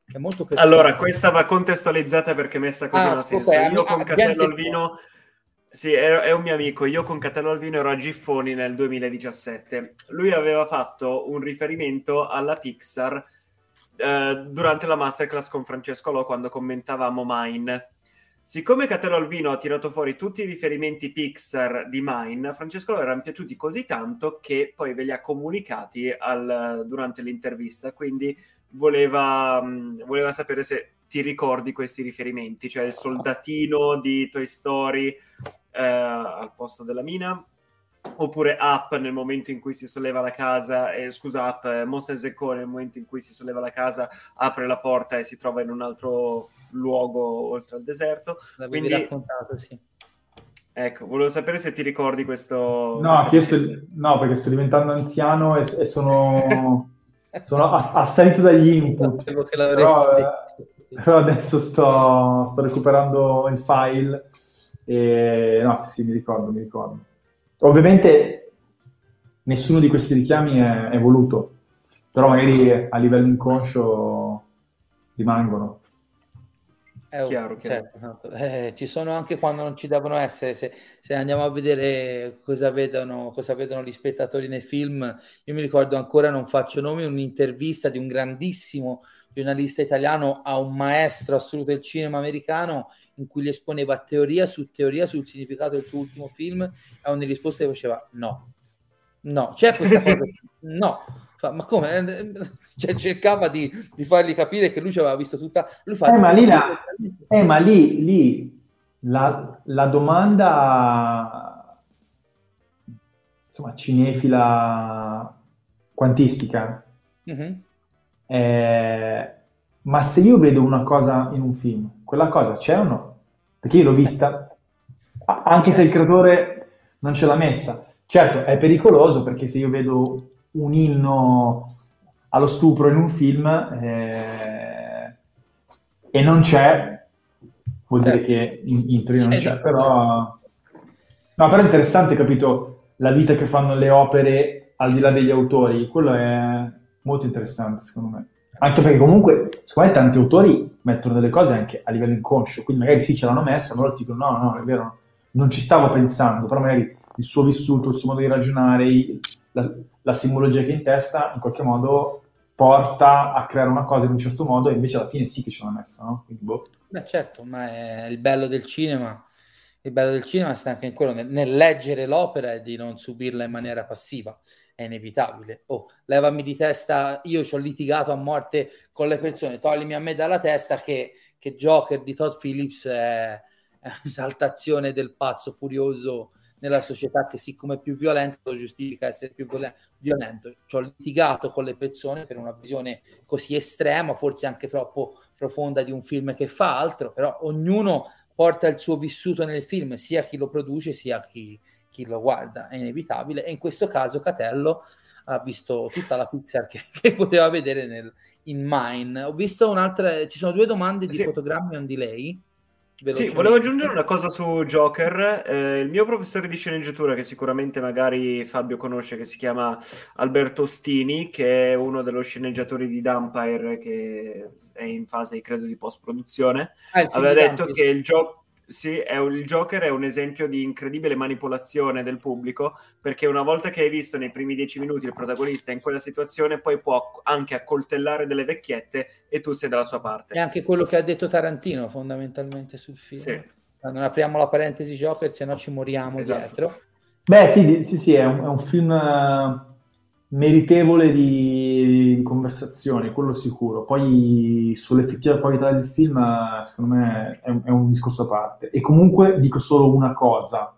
che è molto personale. Allora, questa va contestualizzata perché messa così Ah, non ha senso. ok, Io con Catello. Albino, sì, è, è un mio amico. Io con Catello Albino ero a Giffoni nel 2017. Lui aveva fatto un riferimento alla Pixar eh, durante la masterclass con Francesco Lo quando commentavamo Mine. Siccome Catello Albino ha tirato fuori tutti i riferimenti Pixar di Mine, Francesco Lo erano piaciuti così tanto che poi ve li ha comunicati al- durante l'intervista. Quindi voleva, mh, voleva sapere se ti ricordi questi riferimenti, cioè il soldatino di Toy Story eh, al posto della mina, oppure Up nel momento in cui si solleva la casa, eh, scusa, Up, eh, Monsters Co. nel momento in cui si solleva la casa, apre la porta e si trova in un altro luogo oltre al deserto. L'avevi quindi- raccontato, sì. Ecco, volevo sapere se ti ricordi questo... No, il- no, perché sto diventando anziano e, e sono, sono ass- assalito dagli input. Sapevo che l'avresti Però, eh, però adesso sto, sto recuperando il file e no, sì, sì, mi ricordo, mi ricordo. Ovviamente nessuno di questi richiami è, è voluto, però magari a livello inconscio rimangono. Eh, oh, Chiaro, chiaro. certo, certo. Eh, ci sono anche quando non ci devono essere. Se, se andiamo a vedere cosa vedono, cosa vedono gli spettatori nei film, io mi ricordo ancora, non faccio nomi, un'intervista di un grandissimo giornalista italiano a un maestro assoluto del cinema americano in cui gli esponeva teoria su teoria sul significato del suo ultimo film e ogni risposta gli faceva no, no, c'è questa cosa, no. Ma come? Cioè, cercava di, di fargli capire che lui ci aveva visto tutta. Lui fa, Eh, ma lì, la- eh, ma lì, lì la, la domanda insomma, cinefila quantistica Mhm. è ma se io vedo una cosa in un film, quella cosa c'è o no? Perché io l'ho vista, anche se il creatore non ce l'ha messa. Certo, è pericoloso perché se io vedo un inno allo stupro in un film eh, e non c'è, vuol dire Certo. che in, in teoria non c'è, però... No, però è interessante, capito, la vita che fanno le opere al di là degli autori, quello è molto interessante secondo me. Anche perché comunque, secondo me tanti autori mettono delle cose anche a livello inconscio, quindi magari sì ce l'hanno messa, ma loro ti dicono no, no, è vero, non ci stavo pensando, però magari il suo vissuto, il suo modo di ragionare, la, la simbologia che ha in testa in qualche modo porta a creare una cosa in un certo modo e invece alla fine sì che ce l'ha messa, no? Quindi, boh. Beh, certo, ma è il bello del cinema. Il bello del cinema sta anche in quello nel, nel leggere l'opera e di non subirla in maniera passiva. È inevitabile. Oh, levami di testa, io ci ho litigato a morte con le persone, toglimi a me dalla testa che, che Joker di Todd Phillips è, è del pazzo furioso nella società che siccome è più violento lo giustifica essere più viole- violento. Ci ho litigato con le persone per una visione così estrema, forse anche troppo profonda di un film che fa altro, però ognuno porta il suo vissuto nel film, sia chi lo produce sia chi, chi lo guarda, è inevitabile. E in questo caso Catello ha visto tutta la Pixar che, che poteva vedere nel, in Mine. Ho visto un'altra, ci sono due domande di Sì. fotogrammi on delay. Sì, volevo aggiungere una cosa su Joker. Eh, il mio professore di sceneggiatura, che sicuramente magari Fabio conosce, che si chiama Alberto Ostini, che è uno dello sceneggiatori di Dumpire, che è in fase, credo, di post-produzione, Ah, aveva detto Dante. che il gioco... Sì, è un- il Joker è un esempio di incredibile manipolazione del pubblico, perché una volta che hai visto nei primi dieci minuti il protagonista in quella situazione, poi può anche accoltellare delle vecchiette e tu sei dalla sua È parte. anche quello che ha detto Tarantino fondamentalmente sul film. Sì. Non apriamo la parentesi Joker, se no ci moriamo Esatto. dietro. Beh, sì, sì, sì, è un, è un film eh, meritevole di, di conversazione, quello sicuro. Poi sull'effettiva qualità del film, secondo me, è un, è un discorso a parte. E comunque dico solo una cosa.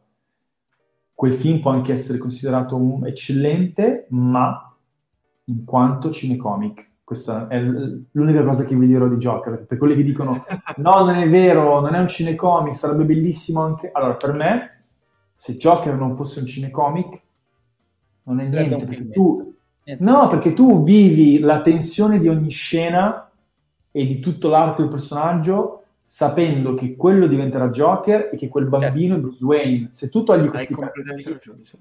Quel film può anche essere considerato un- eccellente, ma in quanto cinecomic. Questa è l'unica cosa che vi dirò di Joker. Per quelli che dicono no, non è vero, non è un cinecomic, sarebbe bellissimo anche... Allora, per me, se Joker non fosse un cinecomic, non è niente, perché tu... Niente. No, perché tu vivi la tensione di ogni scena e di tutto l'arco del personaggio sapendo che quello diventerà Joker e che quel bambino è Bruce Wayne. Se tu togli questi sì.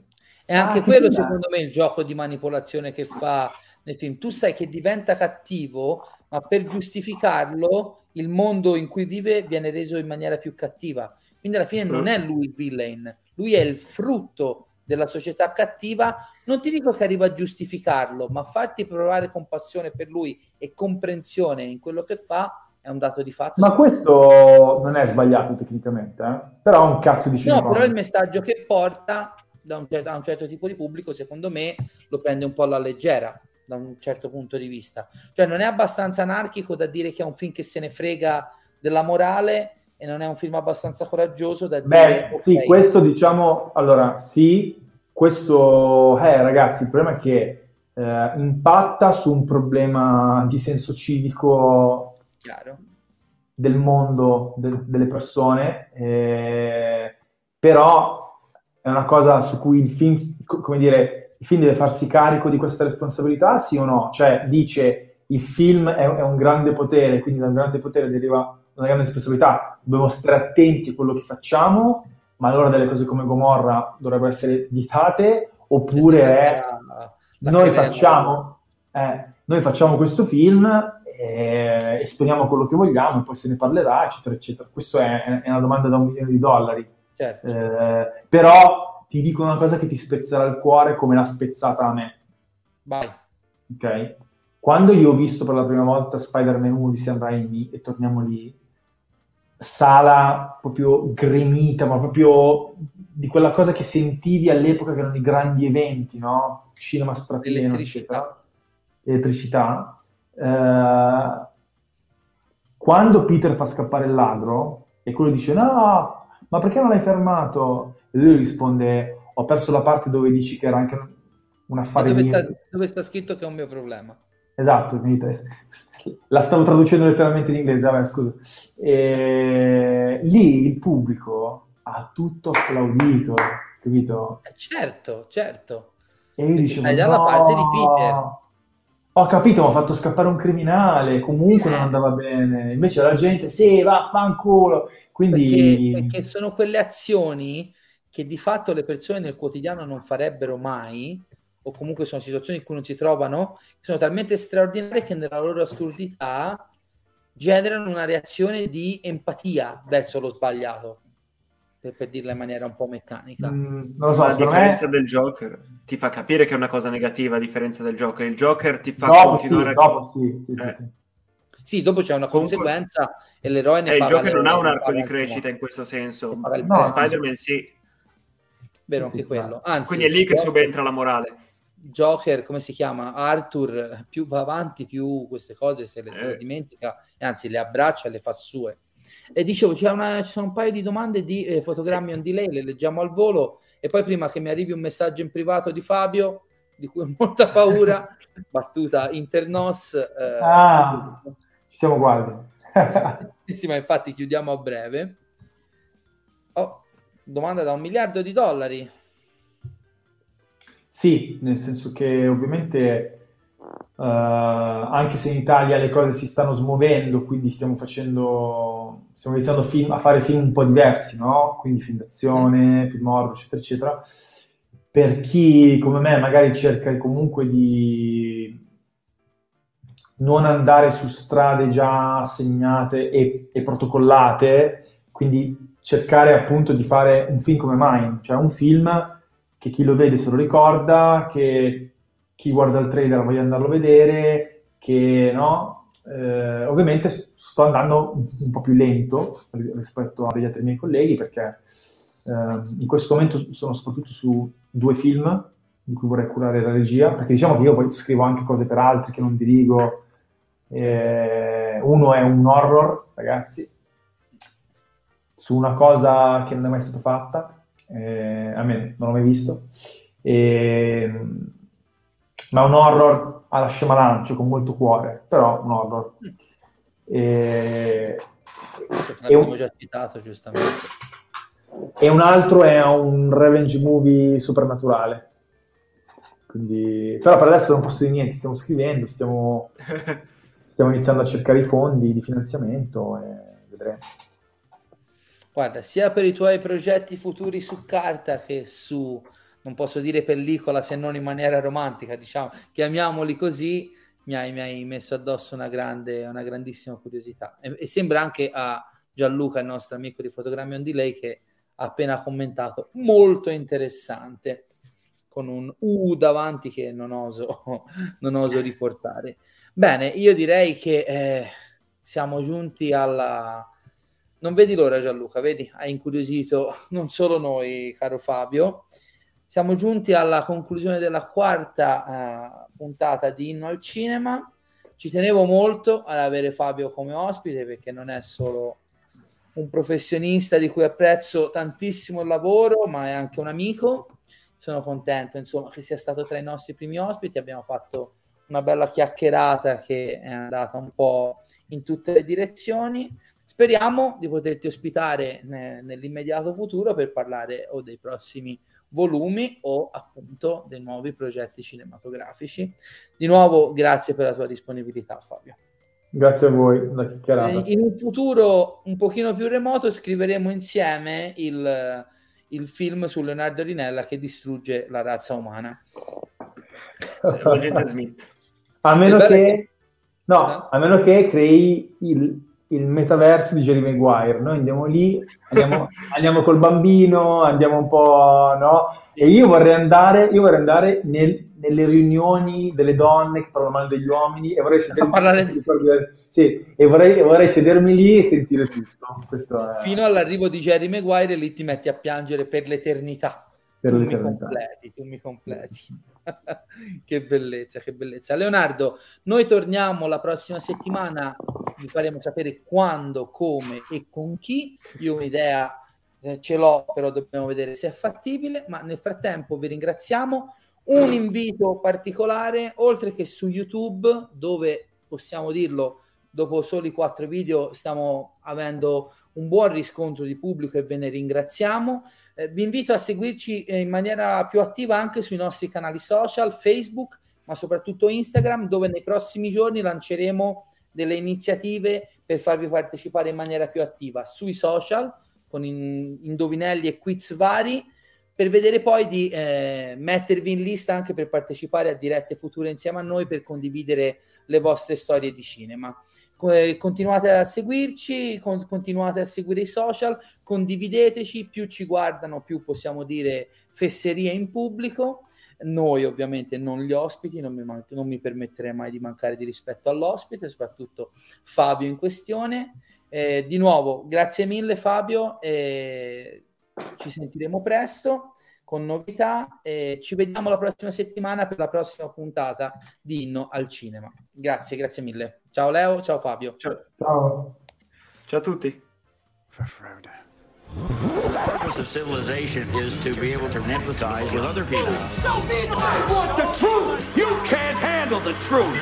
È anche Ah, quello, è? secondo me, il gioco di manipolazione che fa nel film. Tu sai che diventa cattivo, ma per giustificarlo il mondo in cui vive viene reso in maniera più cattiva. Quindi alla fine non è lui il villain, lui è il frutto della società cattiva. Non ti dico che arriva a giustificarlo, ma farti provare compassione per lui e comprensione in quello che fa è un dato di fatto. Ma questo non è sbagliato tecnicamente, eh? però è un cazzo di No, cinecomic. però il messaggio che porta da un, cer- a un certo tipo di pubblico, secondo me, lo prende un po' alla leggera da un certo punto di vista. Cioè, non è abbastanza anarchico da dire che è un film che se ne frega della morale e non è un film abbastanza coraggioso da dire Beh, sì, ok, questo diciamo, allora, sì, questo, eh, ragazzi, il problema è che eh, impatta su un problema di senso civico chiaro. del mondo, de- delle persone, eh, però è una cosa su cui il film, co- come dire, il film deve farsi carico di questa responsabilità, sì o no? Cioè, dice, il film è, è un grande potere, quindi da un grande potere deriva una grande responsabilità, dobbiamo stare attenti a quello che facciamo, ma allora delle cose come Gomorra dovrebbero essere vietate, oppure è La- la noi facciamo, eh, noi facciamo questo film, eh, esponiamo quello che vogliamo, e poi se ne parlerà, eccetera, eccetera. Questa è, è una domanda da un milione di dollari. Certo. Eh, però ti dico una cosa che ti spezzerà il cuore come l'ha spezzata a me. Vai. ok? Quando io ho visto per la prima volta Spider-Man 1 di Sam Raimi, e torniamo lì, sala proprio gremita, ma proprio di quella cosa che sentivi all'epoca che erano i grandi eventi, no? Cinema strapieno, Elettricità. elettricità. Eh, quando Peter fa scappare il ladro e quello dice no, ma perché non l'hai fermato? E lui risponde ho perso la parte dove dici che era anche un affare dove, sta, dove sta scritto che è un mio problema? Esatto, la stavo traducendo letteralmente in inglese, vabbè scusa. E lì il pubblico ha tutto applaudito, capito? Eh, certo, certo. E io dicevo, stai dalla "No, parte di Peter." Ho capito, mi ha fatto scappare un criminale, comunque non Eh. andava bene. Invece la gente, sì, vaffanculo. Quindi, Perché, perché sono quelle azioni che di fatto le persone nel quotidiano non farebbero mai, o comunque sono situazioni in cui non si trovano, sono talmente straordinarie che nella loro assurdità generano una reazione di empatia verso lo sbagliato, per, per dirla in maniera un po' meccanica. mm, non lo so, Ma a secondo me... differenza del Joker, ti fa capire che è una cosa negativa a differenza del Joker. Il Joker ti fa Dopo sì, continuare a... dopo sì, sì, sì, Eh. sì. Sì, dopo c'è una Comunque- conseguenza e l'eroe ne Eh, il paga Joker le- non ha un arco di il crescita in questo senso. Il No. Spider-Man sì. Vero Sì, anche sì, quello. Anzi, Quindi è lì che Joker- subentra la morale. Joker, come si chiama? Arthur, più va avanti, più queste cose se le, se le Eh. dimentica, anzi le abbraccia e le fa sue. E dicevo, c'è una- ci sono un paio di domande di eh, fotogrammi on delay, le leggiamo al volo, e poi prima che mi arrivi un messaggio in privato di Fabio, di cui ho molta paura, battuta internos. eh, Ah. Ci siamo quasi. sì, ma infatti chiudiamo a breve. Oh, domanda da un miliardo di dollari. Sì, nel senso che ovviamente eh, anche se in Italia le cose si stanno smuovendo, quindi stiamo facendo, stiamo iniziando film- a fare film un po' diversi, no? Quindi film d'azione, film horror, eccetera, eccetera. Per chi come me magari cerca comunque di non andare su strade già segnate e, e protocollate, quindi cercare appunto di fare un film come Mine, cioè un film che chi lo vede se lo ricorda, che chi guarda il trailer voglia andarlo a vedere, che no, eh, ovviamente sto andando un po' più lento rispetto agli altri miei colleghi perché eh, in questo momento sono soprattutto su due film di cui vorrei curare la regia, perché diciamo che io poi scrivo anche cose per altri che non dirigo. Eh, uno è un horror, ragazzi, su una cosa che non è mai stata fatta, eh, a me non l'ho mai visto, e, ma è un horror alla Shyamalan, cioè con molto cuore, però un horror. E, e un, già citato, giustamente. E un altro è un revenge movie supernaturale. Quindi, però per adesso non posso dire niente, stiamo scrivendo, stiamo, stiamo iniziando a cercare i fondi di finanziamento e vedremo. Guarda, sia per i tuoi progetti futuri su carta che su, non posso dire pellicola se non in maniera romantica, diciamo, chiamiamoli così, mi hai, mi hai messo addosso una, grande, una grandissima curiosità. E, e, sembra anche a Gianluca, il nostro amico di Fotogrammi on Delay, che ha appena commentato, molto interessante, con un U davanti che non oso, non oso riportare. Bene, io direi che eh, siamo giunti alla non vedi l'ora Gianluca, vedi? Hai incuriosito non solo noi, caro Fabio. Siamo giunti alla conclusione della quarta uh, puntata di Inno al Cinema. Ci tenevo molto ad avere Fabio come ospite perché non è solo un professionista di cui apprezzo tantissimo il lavoro, ma è anche un amico. Sono contento, insomma, che sia stato tra i nostri primi ospiti. Abbiamo fatto una bella chiacchierata che è andata un po' in tutte le direzioni. Speriamo di poterti ospitare ne, nell'immediato futuro per parlare o dei prossimi volumi o appunto dei nuovi progetti cinematografici. Di nuovo, grazie per la tua disponibilità, Fabio. Grazie a voi, una chiacchierata. In un futuro un pochino più remoto scriveremo insieme il, il film su Leonardo Rinella che distrugge la razza umana. a meno che... No, eh? a meno che crei il il metaverso di Jerry Maguire. Noi andiamo lì, andiamo, andiamo, col bambino, andiamo un po', no? E io vorrei andare, io vorrei andare nel, nelle riunioni delle donne che parlano male degli uomini e vorrei sedermi, parlare... sì, e vorrei, vorrei sedermi lì e sentire tutto. È... Fino all'arrivo di Jerry Maguire lì ti metti a piangere per l'eternità. Per tu l'eternità. mi completi, tu mi completi. che bellezza, che bellezza. Leonardo, noi torniamo la prossima settimana, vi faremo sapere quando, come e con chi. Io un'idea eh, ce l'ho, però dobbiamo vedere se è fattibile, ma nel frattempo vi ringraziamo. Un invito particolare, oltre che su YouTube, dove possiamo dirlo, dopo soli quattro video stiamo avendo un buon riscontro di pubblico e ve ne ringraziamo. Eh, vi invito a seguirci eh, in maniera più attiva anche sui nostri canali social, Facebook, ma soprattutto Instagram, dove nei prossimi giorni lanceremo delle iniziative per farvi partecipare in maniera più attiva sui social, con in, indovinelli e quiz vari, per vedere poi di eh, mettervi in lista anche per partecipare a dirette future insieme a noi per condividere le vostre storie di cinema continuate a seguirci, continuate a seguire i social, condivideteci, più ci guardano, più possiamo dire fesserie in pubblico. Noi ovviamente non gli ospiti, non mi, man- non mi permetterei mai di mancare di rispetto all'ospite, soprattutto Fabio in questione. Eh, di nuovo, grazie mille Fabio, eh, ci sentiremo presto con novità e ci vediamo la prossima settimana per la prossima puntata di Inno al Cinema. Grazie, grazie mille. Ciao Leo, ciao Fabio. Ciao. Ciao, ciao a tutti. The purpose of civilization is to be able to empathize with other people. I want the truth. You can't handle the truth.